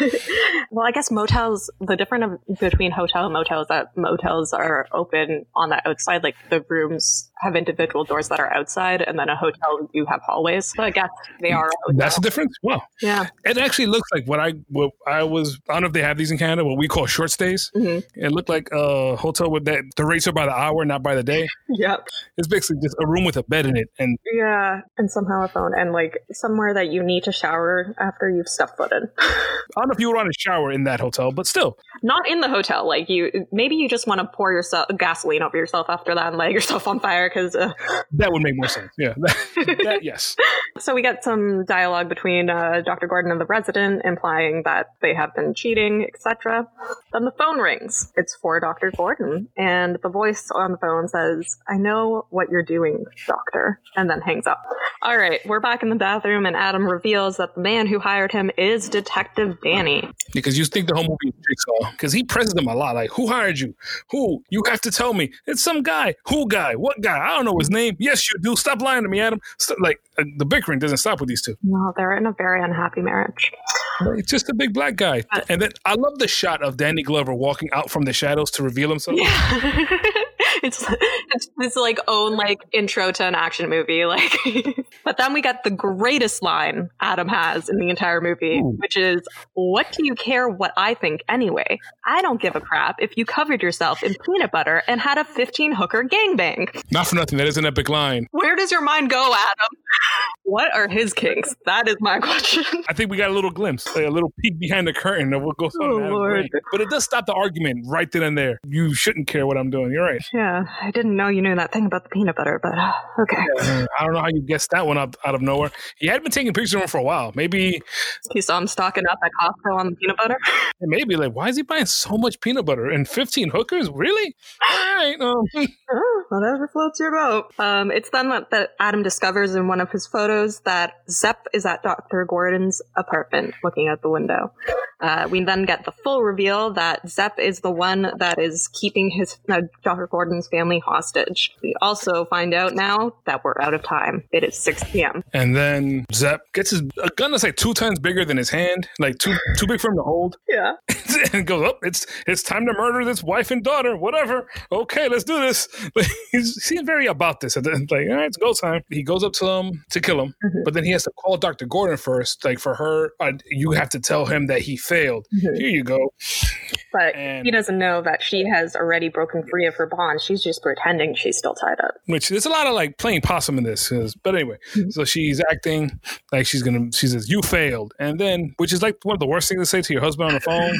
well, I guess motels, the difference between hotel and motel is that motels are open on the outside, like the rooms have individual doors that are outside, and then a hotel, you have hallways. So I guess they are. That's the difference. Wow. yeah. It actually looks like what I what I was. I don't know if they have these in Canada. What we call short stays. Mhm. It look like a hotel with that the rates are by the hour, not by the day. Yep. It's basically just a room with a bed in it, and Yeah, and somehow a phone, and like somewhere that you need to shower after you've stepped foot in. I don't know if you were on a shower in that hotel, but still, Not in the hotel. Like you, maybe you just want to pour yourself gasoline over yourself after that and light yourself on fire. Because uh, that would make more sense. Yeah, that, yes. so we get some dialogue between uh, Dr. Gordon and the resident, implying that they have been cheating, etc. Then the phone rings. It's for Dr. Gordon, and the voice on the phone says, "I know what you're doing, Doctor," and then hangs up. All right, we're back in the bathroom, and Adam reveals that the man who hired him is Detective Danny. Because you think the whole movie is jigsaw. Because he presses them a lot. Like, who hired you? Who? You have to tell me. It's some guy. Who guy? What guy? I don't know his name. Yes, you do. Stop lying to me, Adam. Stop, like uh, the bickering doesn't stop with these two. No, they're in a very unhappy marriage. It's just a big black guy. And then I love the shot of Danny Glover walking out from the shadows to reveal himself. Yeah. it's, it's like own like intro to an action movie like but then we get the greatest line adam has in the entire movie Ooh. which is what do you care what i think anyway i don't give a crap if you covered yourself in peanut butter and had a 15 hooker gangbang Not for nothing. That is an epic line. where does your mind go adam what are his kinks that is my question I think we got a little glimpse, like a little peek behind the curtain of what goes on. Oh, Lord. But it does stop the argument right then and there. You shouldn't care what I'm doing. You're right. yeah i didn't know you knew that thing about the peanut butter but uh, okay Uh, I don't know how you guessed that one up out of nowhere. He had been taking pictures of him for a while. Maybe, you saw him stocking up at costco on the peanut butter maybe like, why is he buying so much peanut butter and 15 hookers? Really? All right. Um, Oh, whatever floats your boat. Um, it's then that, that Adam discovers in one of his photos that Zep is at Dr. Gordon's apartment looking out the window. Uh, we then get the full reveal that Zep is the one that is keeping his uh, Dr. Gordon's family hostage. We also find out now that we're out of time. It is 6 p.m. and then Zep gets his a gun that's like two times bigger than his hand, like too too big for him to hold. Yeah. and goes, "Oh, it's it's time to murder this wife and daughter. Whatever. Okay, let's do this." Like, he's, he seems very about this. And then, like, all right, it's go time. He goes up to him to kill him, Mhm. but then he has to call Doctor Gordon first. Like for her, uh, you have to tell him that he failed. Mhm. Here you go. But And- he doesn't know that she has already broken free of her bond. She's just pretending she's still tied up. Which there's a lot of like playing possum in this. But anyway, Mhm. so she's acting like she's gonna. She says, "You failed," and then, which is like one of the worst things to say to your husband on the phone.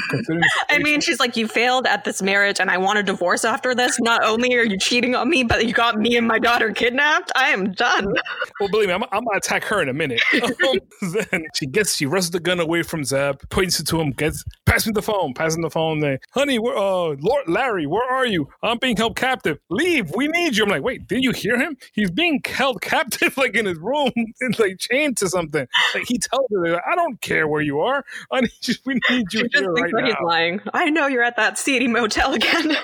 I mean, she's like, you failed at this marriage and I want a divorce after this. Not only are you cheating on me, but you got me and my daughter kidnapped. I am done. Well, believe me, I'm, I'm gonna attack her in a minute. Um, then she gets, she wrestles the gun away from Zep, points it to him, gets, pass me the phone, passing the phone. There, honey, where, uh, Lord Larry, where are you? I'm being held captive. Leave, we need you. I'm like, wait, didn't you hear him? He's being held captive, like in his room, and like chained to something. Like he tells her, I don't care where you are. I need you. We need you here right that he's lying. I know you're at that seedy motel again.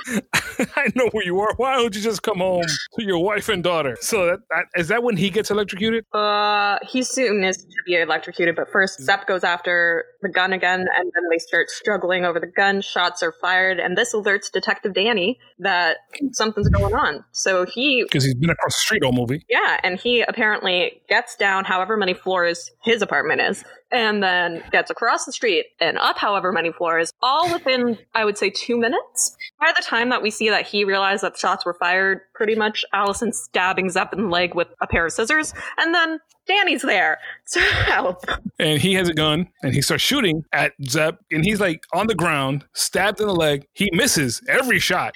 I know where you are. Why don't you just come home to your wife and daughter? So that, that is that when he gets electrocuted? uh, he soon is to be electrocuted, but first Zep goes after the gun again, and then they start struggling over the gun. Shots are fired, and this alerts Detective Danny that something's going on. So he Because he's been across the street all movie. Yeah, and he apparently gets down however many floors his apartment is, and then gets across the street and up however many floors, all within, I would say, two minutes. By the time that we see that he realized that shots were fired, pretty much Allison stabbing Zep in the leg with a pair of scissors, and then Danny's there to help. and he has a gun and he starts shooting at Zep and he's like on the ground, stabbed in the leg. He misses every shot,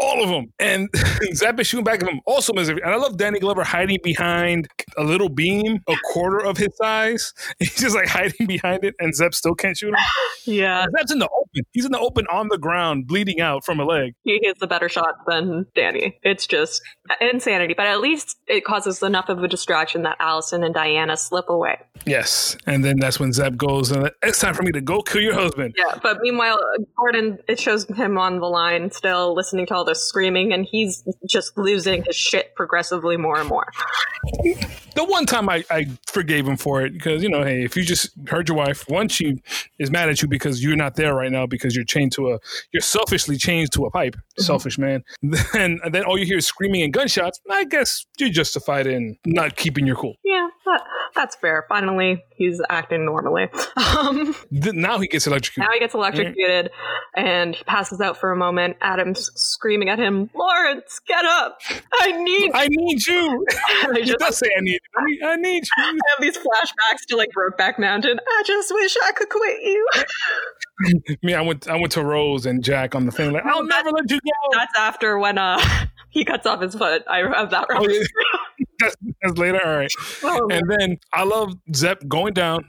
all of them. And Zep is shooting back at him, also misses. And I love Danny Glover hiding behind a little beam, a quarter of his size. He's just like hiding behind it, and Zep still can't shoot him. yeah, Zep's in the open. He's in the open on the ground, bleeding out from a leg. he hits a better shot than Danny. It's just insanity, but at least it causes enough of a distraction that Allison and Diana slip away. Yes. And then that's when Zep goes, and it's time for me to go kill your husband. Yeah, but meanwhile, Gordon, it shows him on the line still listening to all this screaming, and he's just losing his shit progressively more and more. The one time I, I forgave him for it because you know hey if you just heard your wife once she is mad at you because you're not there right now because you're chained to a you're selfishly chained to a pipe selfish man then and then all you hear is screaming and gunshots i guess you're justified in not keeping your cool Yeah, but that's fair. Finally, he's acting normally. Um, now he gets electrocuted. Now he gets electrocuted, mm-hmm. and he passes out for a moment. Adam's screaming at him, "Lawrence, get up! I need, I need you." he just, does say, "I need, I need, I need you." I have these flashbacks to like Brokeback Mountain. I just wish I could quit you. Me, I went, I went to Rose and Jack on the thing. Like, I'll never let you go. That's after when uh he cuts off his foot. I have that. Oh, yeah. that's, that's, later. All right. Oh, and then I love Zep going down,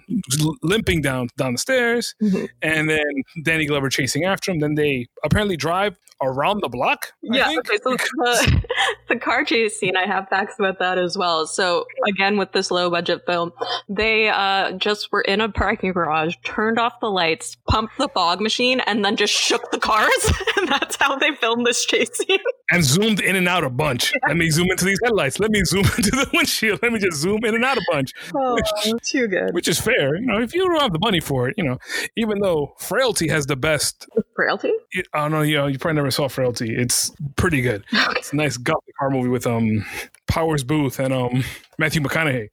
limping down down the stairs, mm-hmm. and then Danny Glover chasing after him. Then they apparently drive around the block. I yeah. Okay. So the, the car chase scene, I have facts about that as well. So again, with this low budget film, they uh, just were in a parking garage, turned off the lights, pumped the fog machine, and then just shook the cars, and that's how they filmed this chase scene. And zoomed in and out a bunch. Yeah. Let me zoom into these headlights. Let me zoom the windshield. Let me just zoom in and out a bunch. Oh, which, too good. Which is fair. You know, if you don't have the money for it, you know, even though Frailty has the best. Frailty? I don't know. You know, you probably never saw Frailty. It's pretty good. Okay. It's a nice gothic horror movie with um Powers Boothe and um Matthew McConaughey.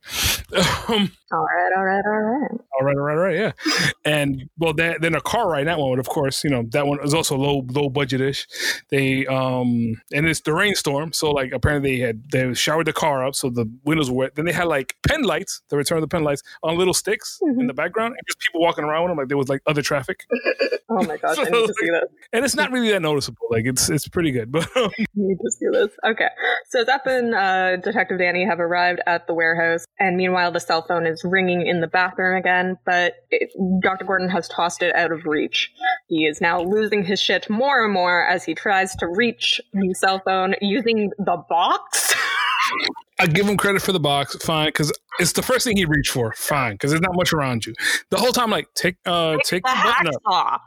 Um, all right, all right, all right, all right, all right, all right, yeah. And well, that, then a car ride that one, would, of course, you know that one is also low low budgetish. They um and it's the rainstorm, so like apparently they had they showered the car up so the windows were wet. Then they had like pen lights, the return of the pen lights on little sticks mm-hmm. in the background, and just people walking around with them like there was like other traffic. oh my gosh, so, I need to see this. And it's not really that noticeable. Like it's it's pretty good, but um, need to see this. Okay, so Zep and uh, Detective Danny have arrived at the warehouse, and meanwhile the cell phone is ringing in the bathroom again, but it, Dr. Gordon has tossed it out of reach. He is now losing his shit more and more as he tries to reach the cell phone using the box. I give him credit for the box, fine, because it's the first thing he reached for, fine, because there's not much around you. The whole time, like take uh take, take the, button up,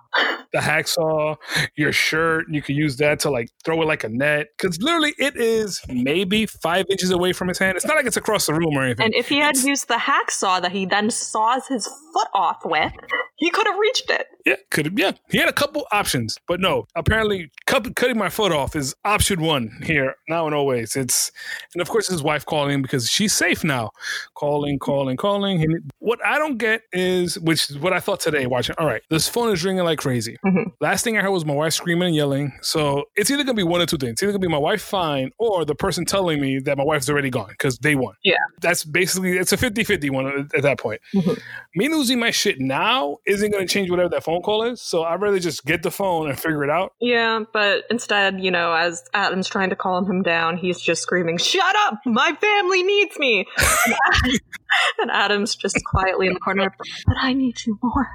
the hacksaw, your shirt. You could use that to like throw it like a net, because literally it is maybe five inches away from his hand. It's not like it's across the room or anything. And if he had it's, used the hacksaw that he then saws his foot off with, he could have reached it. Yeah, could have. Yeah, he had a couple options, but no. Apparently, cut, cutting my foot off is option one here now and always. It's and of course his wife calling him because she's safe now. Calling, calling, calling. And what I don't get is, which is what I thought today watching. All right, this phone is ringing like crazy. Mm-hmm. Last thing I heard was my wife screaming and yelling. So it's either gonna be one or two things. It's either gonna be my wife fine or the person telling me that my wife's already gone because they won. Yeah, that's basically it's a 50-50 one at, at that point. Mm-hmm. Me losing my shit now isn't gonna change whatever that phone call is. So I'd rather just get the phone and figure it out. Yeah, but instead, you know, as Adam's trying to calm him down, he's just screaming, "Shut up! My family needs me!" and Adam's just quietly in the corner, but I need you more.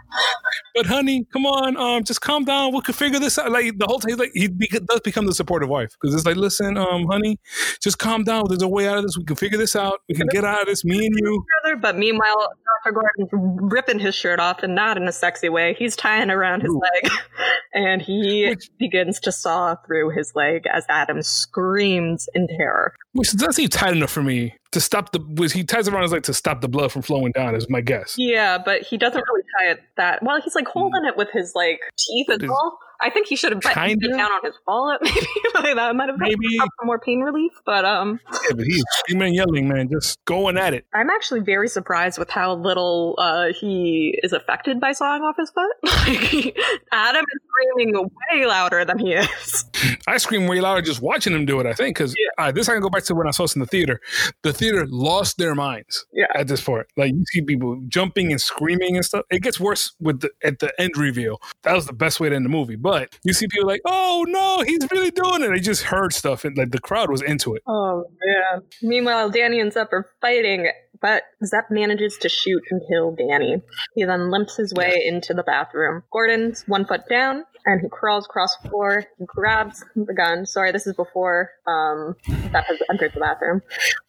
But honey, come on, um, just calm down. We can figure this out. Like the whole time, like he be- does become the supportive wife because it's like, listen, um, honey, just calm down. There's a way out of this. We can figure this out. We can get out of this. Me and you. But meanwhile, Dr. Gordon's ripping his shirt off, and not in a sexy way. He's tying around his Ooh. leg, and he Which, begins to saw through his leg as Adam screams in terror. Which doesn't seem tight enough for me to stop the was he ties it around his leg to stop the blood from flowing down is my guess. Yeah, but he doesn't really tie it that well. He's like holding mm. it with his like teeth as well. I think he should have it down on his wallet. Maybe that might have maybe some more pain relief. But um, yeah, but he's screaming, yelling, man, just going at it. I'm actually very surprised with how little uh, he is affected by sawing off his foot. like Adam is screaming way louder than he is. I scream way louder just watching him do it. I think because yeah. uh, this I can go back to when I saw this in the theater. The theater lost their minds. Yeah. At this point, like you see people jumping and screaming and stuff. It gets worse with the at the end reveal. That was the best way to end the movie, but you see people like, oh no, he's really doing it. I just heard stuff and like the crowd was into it. Oh man. Meanwhile, Danny and Zep are fighting, but Zep manages to shoot and kill Danny. He then limps his way into the bathroom. Gordon's one foot down and he crawls across the floor, and grabs the gun. Sorry, this is before um, Zep has entered the bathroom.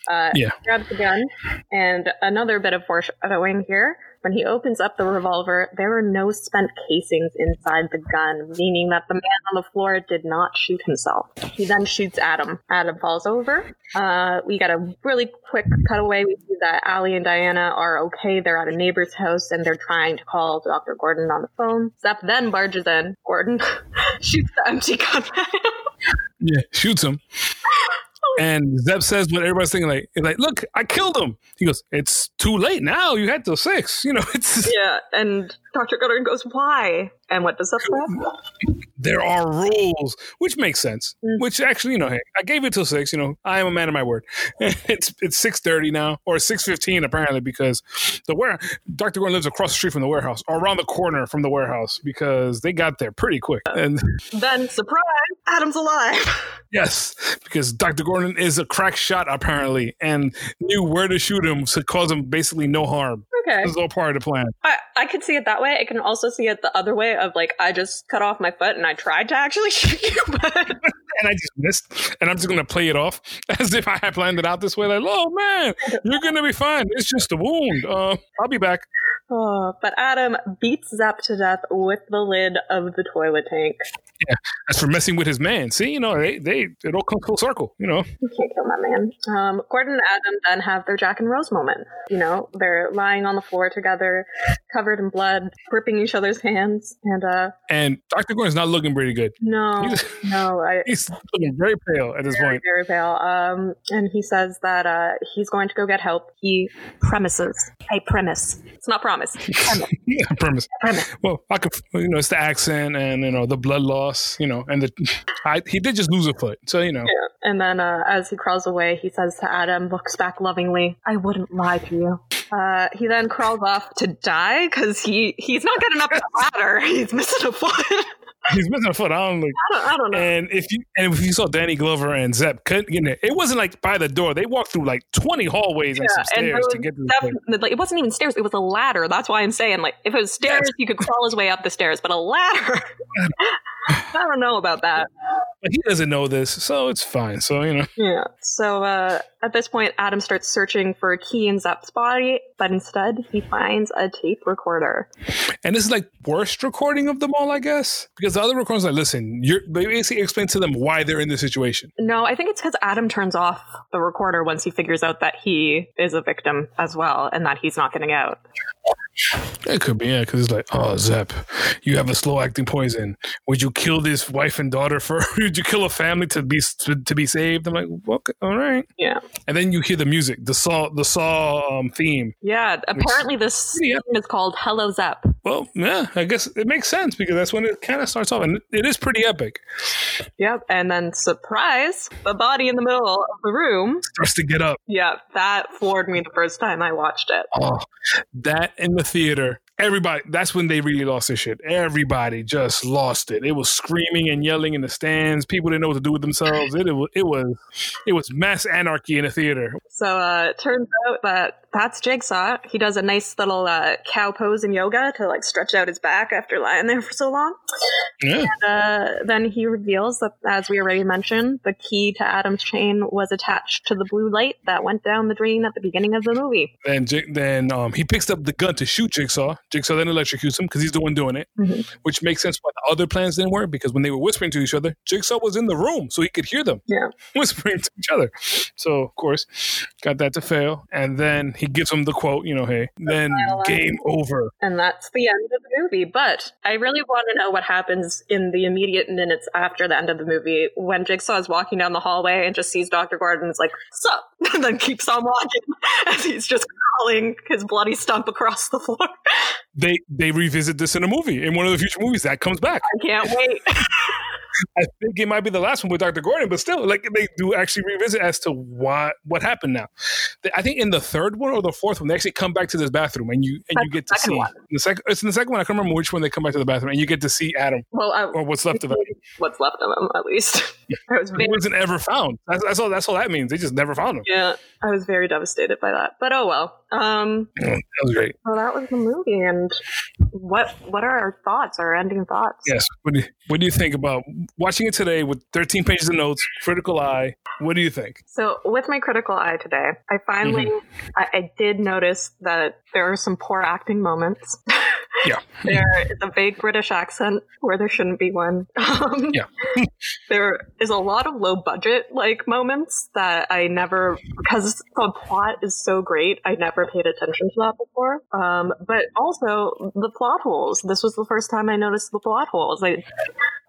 Uh, yeah. Grabs the gun, and another bit of foreshadowing here. When he opens up the revolver, there are no spent casings inside the gun, meaning that the man on the floor did not shoot himself. He then shoots Adam. Adam falls over. Uh, we got a really quick cutaway. We see that Allie and Diana are okay. They're at a neighbor's house and they're trying to call Dr. Gordon on the phone. Zep then barges in. Gordon shoots the empty gun Yeah, shoots him. And Zep says what everybody's thinking, like, like, look, I killed him. He goes, it's too late now. You had till six. You know, it's yeah. And Dr. Gordon goes, why? And what does that say? There are rules, which makes sense. Mm. Which actually, you know, hey, I gave it till six. You know, I am a man of my word. it's it's six thirty now, or six fifteen apparently, because the where Dr. Gordon lives across the street from the warehouse, or around the corner from the warehouse, because they got there pretty quick. And then, surprise, Adam's alive. Yes, because Dr. Gordon is a crack shot apparently, and knew where to shoot him to cause him basically no harm. Okay, this is all part of the plan. I, I could see it that way. I can also see it the other way of like I just cut off my foot and I tried to actually shoot you, but and I just missed. And I'm just gonna play it off as if I had planned it out this way. Like, oh man, you're gonna be fine. It's just a wound. Uh, I'll be back. Oh, but Adam beats Zep to death with the lid of the toilet tank. Yeah, as for messing with his man, see, you know, they they it all comes full circle, you know. You can't kill that man. Um, Gordon and Adam then have their Jack and Rose moment. You know, they're lying on the floor together, covered in blood, gripping each other's hands, and uh. And Doctor Gordon's not looking pretty good. No, he's, no, I, he's looking very pale at this very, point. Very pale. Um, and he says that uh he's going to go get help. He premises a premise. It's not promise. Premise. yeah, premise. Premise. Well, I could, you know, it's the accent and you know the blood loss loss, you know, and the I, he did just lose a foot, so you know. Yeah. And then uh, as he crawls away, he says to Adam, looks back lovingly, "I wouldn't lie to you." Uh, he then crawls off to die because he he's not getting up the ladder. He's missing a foot. he's missing a foot. I don't, like, I don't, I don't know. And if you and if you saw Danny Glover and Zep couldn't get in it wasn't like by the door. They walked through like twenty hallways yeah, and some stairs and to get to the like, It wasn't even stairs. It was a ladder. That's why I'm saying like if it was stairs, yes. he could crawl his way up the stairs, but a ladder. I don't know about that. But he doesn't know this, so it's fine. So you know. Yeah. So uh, at this point, Adam starts searching for a key in Zep's body, but instead he finds a tape recorder. And this is like worst recording of them all, I guess, because the other recordings like, listen, you're they basically explain to them why they're in this situation. No, I think it's because Adam turns off the recorder once he figures out that he is a victim as well, and that he's not getting out. It could be, yeah, because it's like, oh, Zep, you have a slow acting poison. Would you kill this wife and daughter for? Would you kill a family to be to, to be saved? I'm like, okay, all right, yeah. And then you hear the music, the saw, the saw um, theme. Yeah, apparently this yeah. theme is called "Hello Zep." Well, yeah, I guess it makes sense because that's when it kind of starts off, and it is pretty epic. Yep, and then surprise, the body in the middle of the room starts to get up. Yeah, that floored me the first time I watched it. Oh, that in the theater everybody that's when they really lost their shit. Everybody just lost it. It was screaming and yelling in the stands. People didn't know what to do with themselves. It, it was it was it was mass anarchy in the theater. So uh it turns out that that's jigsaw he does a nice little uh, cow pose in yoga to like stretch out his back after lying there for so long yeah. and uh, then he reveals that as we already mentioned the key to adam's chain was attached to the blue light that went down the drain at the beginning of the movie then then um, he picks up the gun to shoot jigsaw Jigsaw then electrocutes him because he's the one doing it, mm-hmm. which makes sense why the other plans didn't work because when they were whispering to each other, Jigsaw was in the room so he could hear them yeah. whispering to each other. So, of course, got that to fail. And then he gives him the quote, you know, hey, then game over. And that's the end of the movie. But I really want to know what happens in the immediate minutes after the end of the movie when Jigsaw is walking down the hallway and just sees Dr. Gordon is like, sup? And then keeps on walking as he's just crawling his bloody stump across the floor they they revisit this in a movie in one of the future movies that comes back. I can't wait. I think it might be the last one with Dr. Gordon, but still, like they do actually revisit as to what what happened now. I think in the third one or the fourth one, they actually come back to this bathroom and you and That's you get to see one. the second. It's in the second one. I can't remember which one they come back to the bathroom and you get to see Adam. Well, I, or what's left of him. What's left of him, at least. was very, wasn't ever found. That's, that's, all. That's all that means. They just never found him. Yeah, I was very devastated by that. But oh well. Um, that was great. Well, that was the movie, and what what are our thoughts? Our ending thoughts? Yes. What do you, what do you think about watching it today with 13 pages of notes, critical eye? What do you think? So, with my critical eye today, I finally mm-hmm. I, I did notice that there are some poor acting moments. Yeah. there is a vague British accent where there shouldn't be one. Um, yeah. there is a lot of low budget like moments that I never, because the plot is so great, I never paid attention to that before. Um, but also the plot holes. This was the first time I noticed the plot holes. Like,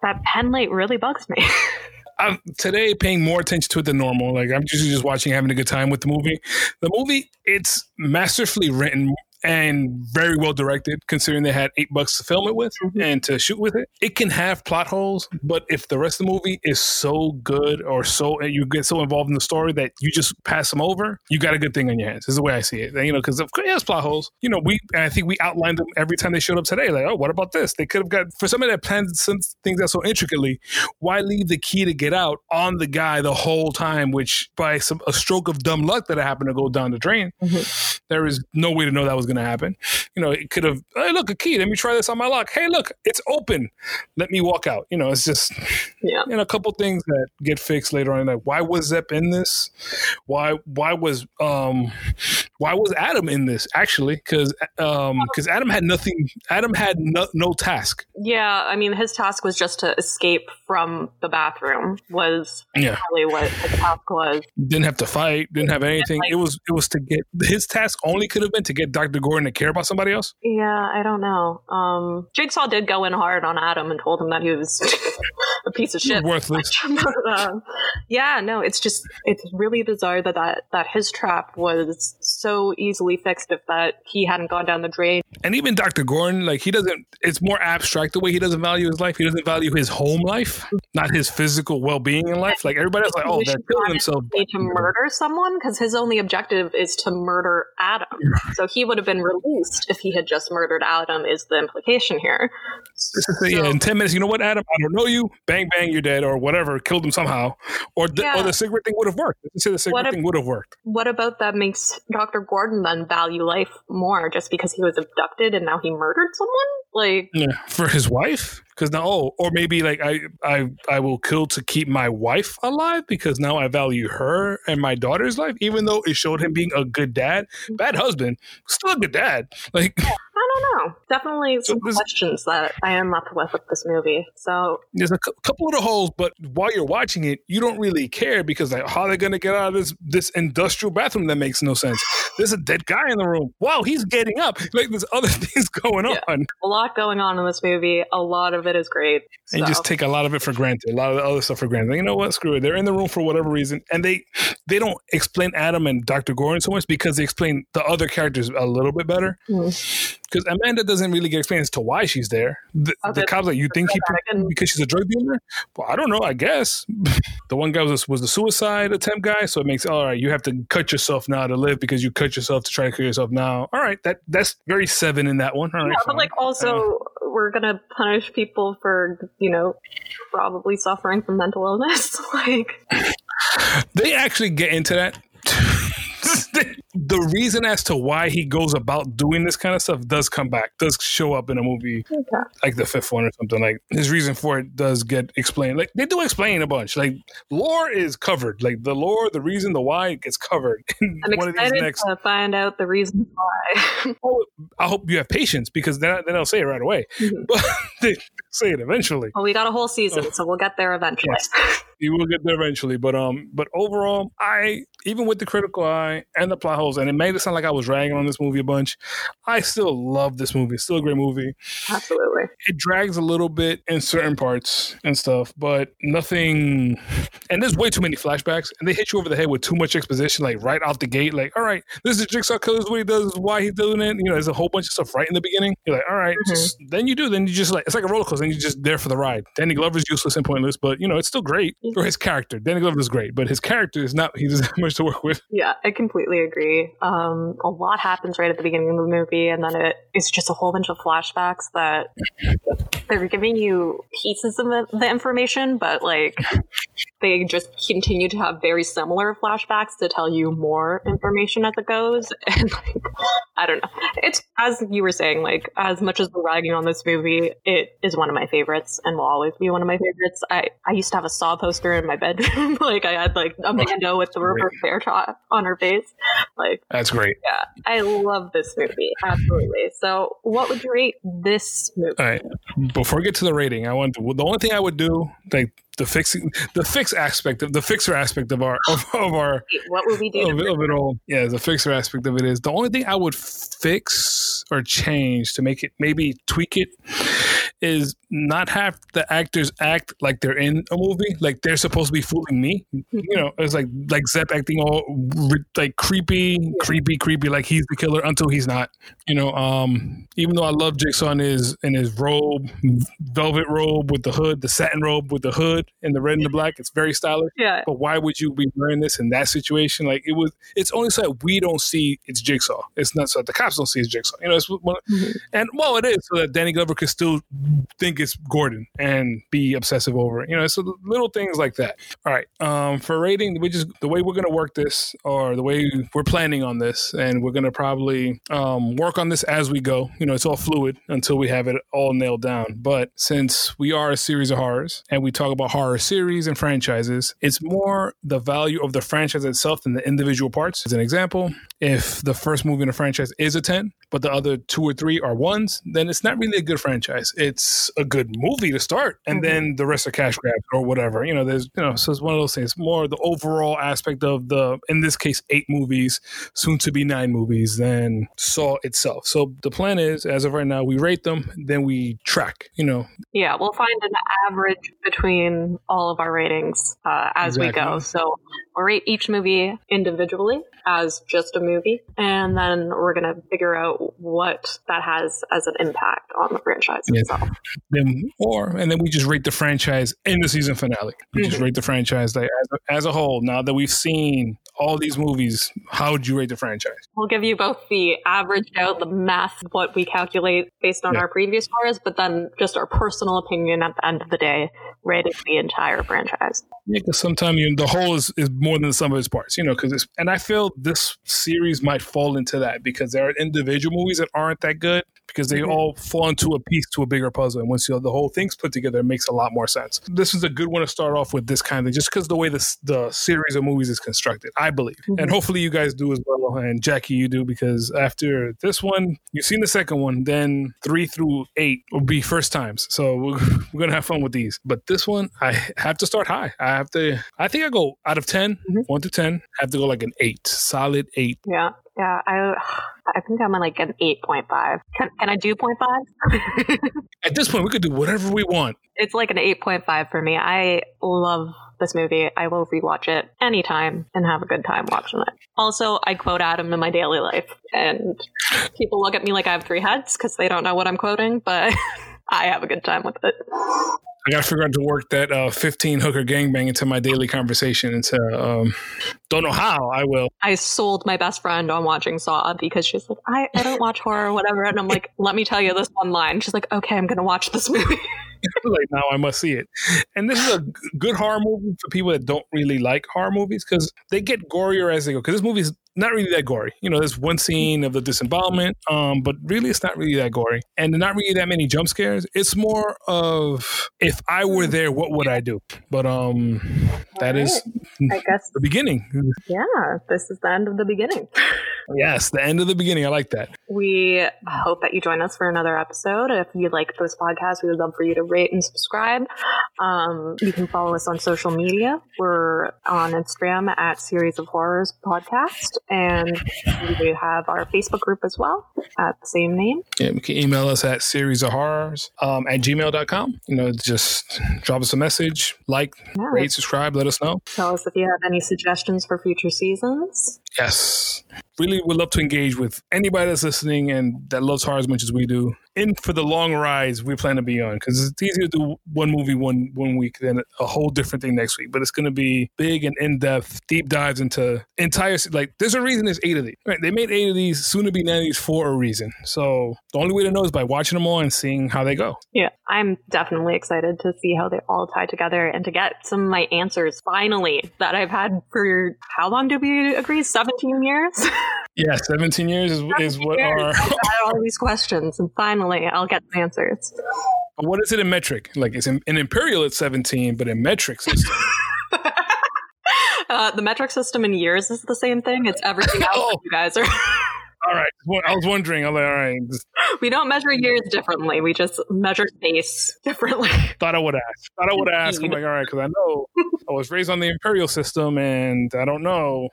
that pen light really bugs me. I'm today paying more attention to it than normal. Like I'm usually just watching, having a good time with the movie. The movie, it's masterfully written and very well directed considering they had eight bucks to film it with mm-hmm. and to shoot with it. It can have plot holes but if the rest of the movie is so good or so you get so involved in the story that you just pass them over you got a good thing on your hands. Is the way i see it. You know because of course it has plot holes. You know we i think we outlined them every time they showed up today. Like oh what about this? They could have got for somebody that plans some things out so intricately why leave the key to get out on the guy the whole time which by some a stroke of dumb luck that happened to go down the drain mm-hmm. there is no way to know that was going to happen. You know, it could have, hey, look, a key. Let me try this on my lock. Hey, look, it's open. Let me walk out. You know, it's just, yeah. and a couple things that get fixed later on. Like, why was Zep in this? Why, why was, um, why was Adam in this actually? Because, um, because Adam had nothing. Adam had no, no task. Yeah, I mean, his task was just to escape from the bathroom. Was yeah. probably what his task was. Didn't have to fight. Didn't have anything. Like, it was, it was to get his task. Only could have been to get Dr. Gordon to care about somebody else? Yeah, I don't know. Um, Jigsaw did go in hard on Adam and told him that he was a piece of shit. Worthless. um, yeah, no, it's just, it's really bizarre that, that, that his trap was so easily fixed if that he hadn't gone down the drain. And even Dr. Gordon, like, he doesn't, it's more abstract the way he doesn't value his life. He doesn't value his home life, not his physical well being in life. Like, everybody else, like, oh, they're killing themselves. To murder someone because his only objective is to murder Adam. So he would have been released if he had just murdered Adam, is the implication here. Yeah, in 10 minutes, you know what, Adam? I don't know you. Bang, bang, you're dead, or whatever. Killed him somehow. Or the, yeah. or the cigarette thing would have worked. Let's say the cigarette what thing would have worked. What about that makes Dr. Gordon then value life more just because he was abducted and now he murdered someone? Like, yeah, for his wife? because now oh or maybe like I I I will kill to keep my wife alive because now I value her and my daughter's life even though it showed him being a good dad mm-hmm. bad husband still a good dad like I don't know definitely some so questions that I am left with with this movie so there's a cu- couple of the holes but while you're watching it you don't really care because like how are they gonna get out of this this industrial bathroom that makes no sense there's a dead guy in the room wow he's getting up like there's other things going yeah. on a lot going on in this movie a lot of it is great. So. And you just take a lot of it for granted, a lot of the other stuff for granted. you know what? Screw it. They're in the room for whatever reason, and they they don't explain Adam and Doctor Gordon so much because they explain the other characters a little bit better. Mm because Amanda doesn't really get explained as to why she's there. The, the cops like, you think he because she's a drug dealer? Well, I don't know. I guess the one guy was was the suicide attempt guy, so it makes all right. You have to cut yourself now to live because you cut yourself to try to kill yourself now. All right, that that's very seven in that one. All right, yeah, but like also we're gonna punish people for you know probably suffering from mental illness. like they actually get into that the reason as to why he goes about doing this kind of stuff does come back, does show up in a movie okay. like the fifth one or something. Like his reason for it does get explained. Like they do explain a bunch. Like lore is covered. Like the lore, the reason, the why gets covered. I'm excited next... to find out the reason why. oh, I hope you have patience because then, then they'll say it right away. Mm-hmm. But they say it eventually. Well, we got a whole season, oh. so we'll get there eventually. Yes. You will get there eventually. But um, but overall, I even with the critical eye and the plot holes, and it made it sound like I was ragging on this movie a bunch. I still love this movie. It's still a great movie. Absolutely. It drags a little bit in certain parts and stuff, but nothing. And there's way too many flashbacks, and they hit you over the head with too much exposition, like right out the gate. Like, all right, this is Jigsaw Killer. What he does, is why he's doing it. You know, there's a whole bunch of stuff right in the beginning. You're like, all right, mm-hmm. just, then you do. Then you just like it's like a roller coaster. And you're just there for the ride. Danny Glover's useless and pointless, but you know it's still great for his character. Danny Glover is great, but his character is not. He doesn't have much to work with. Yeah, I completely agree. Um, a lot happens right at the beginning of the movie, and then it is just a whole bunch of flashbacks that they're giving you pieces of the information, but like they just continue to have very similar flashbacks to tell you more information as it goes. And like, I don't know. It's as you were saying, like as much as we're ragging on this movie, it is one of my favorites and will always be one of my favorites. I I used to have a Saw poster in my bedroom. like I had like Amanda with the reverse bear trot on her face. Like that's great. Yeah, I love this movie absolutely. So, what would you rate this movie? All right. Before we get to the rating, I want to, the only thing I would do like the fixing the fix aspect of the fixer aspect of our of, of our what would we do of, of, it all. Yeah the fixer aspect of it is the only thing i would fix or change to make it maybe tweak it is not have the actors act like they're in a movie, like they're supposed to be fooling me. You know, it's like like Zep acting all like creepy, creepy, creepy, like he's the killer until he's not. You know, um, even though I love Jigsaw in his in his robe, velvet robe with the hood, the satin robe with the hood and the red and the black, it's very stylish. Yeah. But why would you be wearing this in that situation? Like it was, it's only so that we don't see it's Jigsaw. It's not so that the cops don't see it's Jigsaw. You know, it's mm-hmm. and well, it is so that Danny Glover could still think it's Gordon and be obsessive over it. You know, it's little things like that. All right. Um, for rating, we just the way we're gonna work this, or the way we're planning on this, and we're gonna probably um, work on this as we go. You know, it's all fluid until we have it all nailed down. But since we are a series of horrors and we talk about horror series and franchises, it's more the value of the franchise itself than the individual parts. As an example, if the first movie in a franchise is a 10, but the other two or three are ones, then it's not really a good franchise. It's a good movie to start, and mm-hmm. then the rest are cash grabs or whatever. You know, there's you know, so it's one of those things. More the overall aspect of the, in this case, eight movies, soon to be nine movies, than Saw itself. So the plan is, as of right now, we rate them, then we track. You know. Yeah, we'll find an average between all of our ratings uh, as exactly. we go. So we'll rate each movie individually as just a movie, and then we're gonna figure out what that has as an impact on the franchise yeah. itself. Then, or and then we just rate the franchise in the season finale. We mm-hmm. just rate the franchise like, as, a, as a whole. Now that we've seen all these movies, how would you rate the franchise? We'll give you both the average out, the math, what we calculate based on yeah. our previous scores, but then just our personal opinion at the end of the day, rating the entire franchise. Yeah, because sometimes you the whole is, is more than the sum of its parts, you know, because it's, and I feel this series might fall into that because there are individual movies that aren't that good because they mm-hmm. all fall into a piece to a bigger puzzle. And once you know, the whole thing's put together, it makes a lot more sense. This is a good one to start off with this kind of just because the way this, the series of movies is constructed, I believe. Mm-hmm. And hopefully you guys do as well. And Jackie, you do because after this one, you've seen the second one, then three through eight will be first times. So we're, we're going to have fun with these. But this one, I have to start high. I have to, I think I go out of 10, mm-hmm. one to 10, I have to go like an eight, solid eight. Yeah. Yeah, I I think I'm at like an 8.5. Can, can I do 0.5? At this point, we could do whatever we want. It's like an 8.5 for me. I love this movie. I will rewatch it anytime and have a good time watching it. Also, I quote Adam in my daily life, and people look at me like I have three heads because they don't know what I'm quoting, but I have a good time with it. I got to figure out to work that uh, 15 hooker gangbang into my daily conversation. Into um, don't know how I will. I sold my best friend on watching Saw because she's like, I, I don't watch horror or whatever, and I'm like, let me tell you this one line. She's like, okay, I'm gonna watch this movie. like now I must see it. And this is a good horror movie for people that don't really like horror movies because they get gorier as they go. Because this movie is not really that gory. You know, there's one scene of the disembowelment, um, but really it's not really that gory. And not really that many jump scares. It's more of if I were there, what would I do? But um that is I guess the beginning. Yeah, this is the end of the beginning. yes, the end of the beginning. I like that. We hope that you join us for another episode. If you like this podcast, we would love for you to rate and subscribe. Um, you can follow us on social media. We're on Instagram at Series of Horrors Podcast and we have our Facebook group as well at the same name. Yeah, you can email us at series of horrors um, at gmail.com. You know, just drop us a message, like, yeah. rate, subscribe, let us know. Tell us if you have any suggestions for future seasons. Yes. Really would love to engage with anybody that's listening and that loves horror as much as we do in for the long rides we plan to be on because it's easier to do one movie one one week than a whole different thing next week. But it's going to be big and in depth, deep dives into entire like. There's a reason there's eight of these. Right? They made eight of these, soon to be nine of these for a reason. So the only way to know is by watching them all and seeing how they go. Yeah, I'm definitely excited to see how they all tie together and to get some of my answers finally that I've had for how long do we agree? Seventeen years. yeah, seventeen years is, is what years. are all these questions and finally I'll get the answers. What is it in metric? Like it's in, in imperial it's 17, but in metric system. uh, the metric system in years is the same thing. It's everything else oh. you guys are. All right. I was wondering. I'm like, all right. we don't measure years differently. We just measure space differently. Thought I would ask. Thought I would ask. I'm like, all right, because I know I was raised on the imperial system, and I don't know.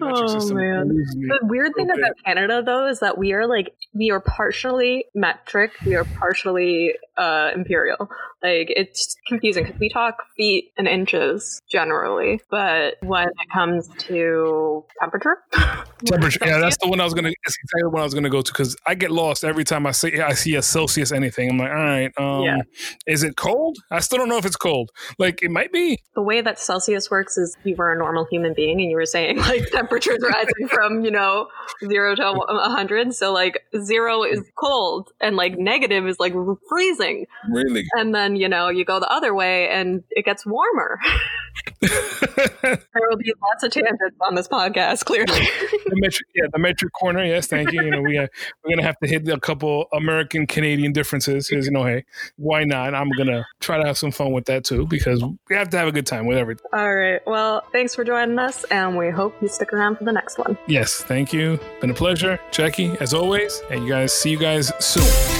oh man! The weird thing about Canada, though, is that we are like we are partially metric, we are partially uh, imperial. Like it's confusing because we talk feet and inches generally, but when it comes to temperature, temperature, yeah, that's the one I was gonna. That's exactly what I was gonna go to because I get lost every time I see I see a Celsius anything. I'm like, all right, um, yeah. is it cold? I still don't know if it's cold. Like it might be. The way that Celsius works is you were a normal human being and you were saying like temperatures rising from you know zero to a hundred. So like zero is cold and like negative is like freezing. Really? And then you know you go the other way and it gets warmer. there will be lots of tangents on this podcast. Clearly, the metric, yeah, the metric corner. Yes, thank you. You know, we uh, we're gonna have to hit a couple American Canadian differences because you know, hey, why not? I'm gonna try to have some fun with that too because we have to have a good time with everything. All right. Well, thanks for joining us, and we hope you stick around for the next one. Yes, thank you. Been a pleasure, Jackie, as always, and you guys see you guys soon.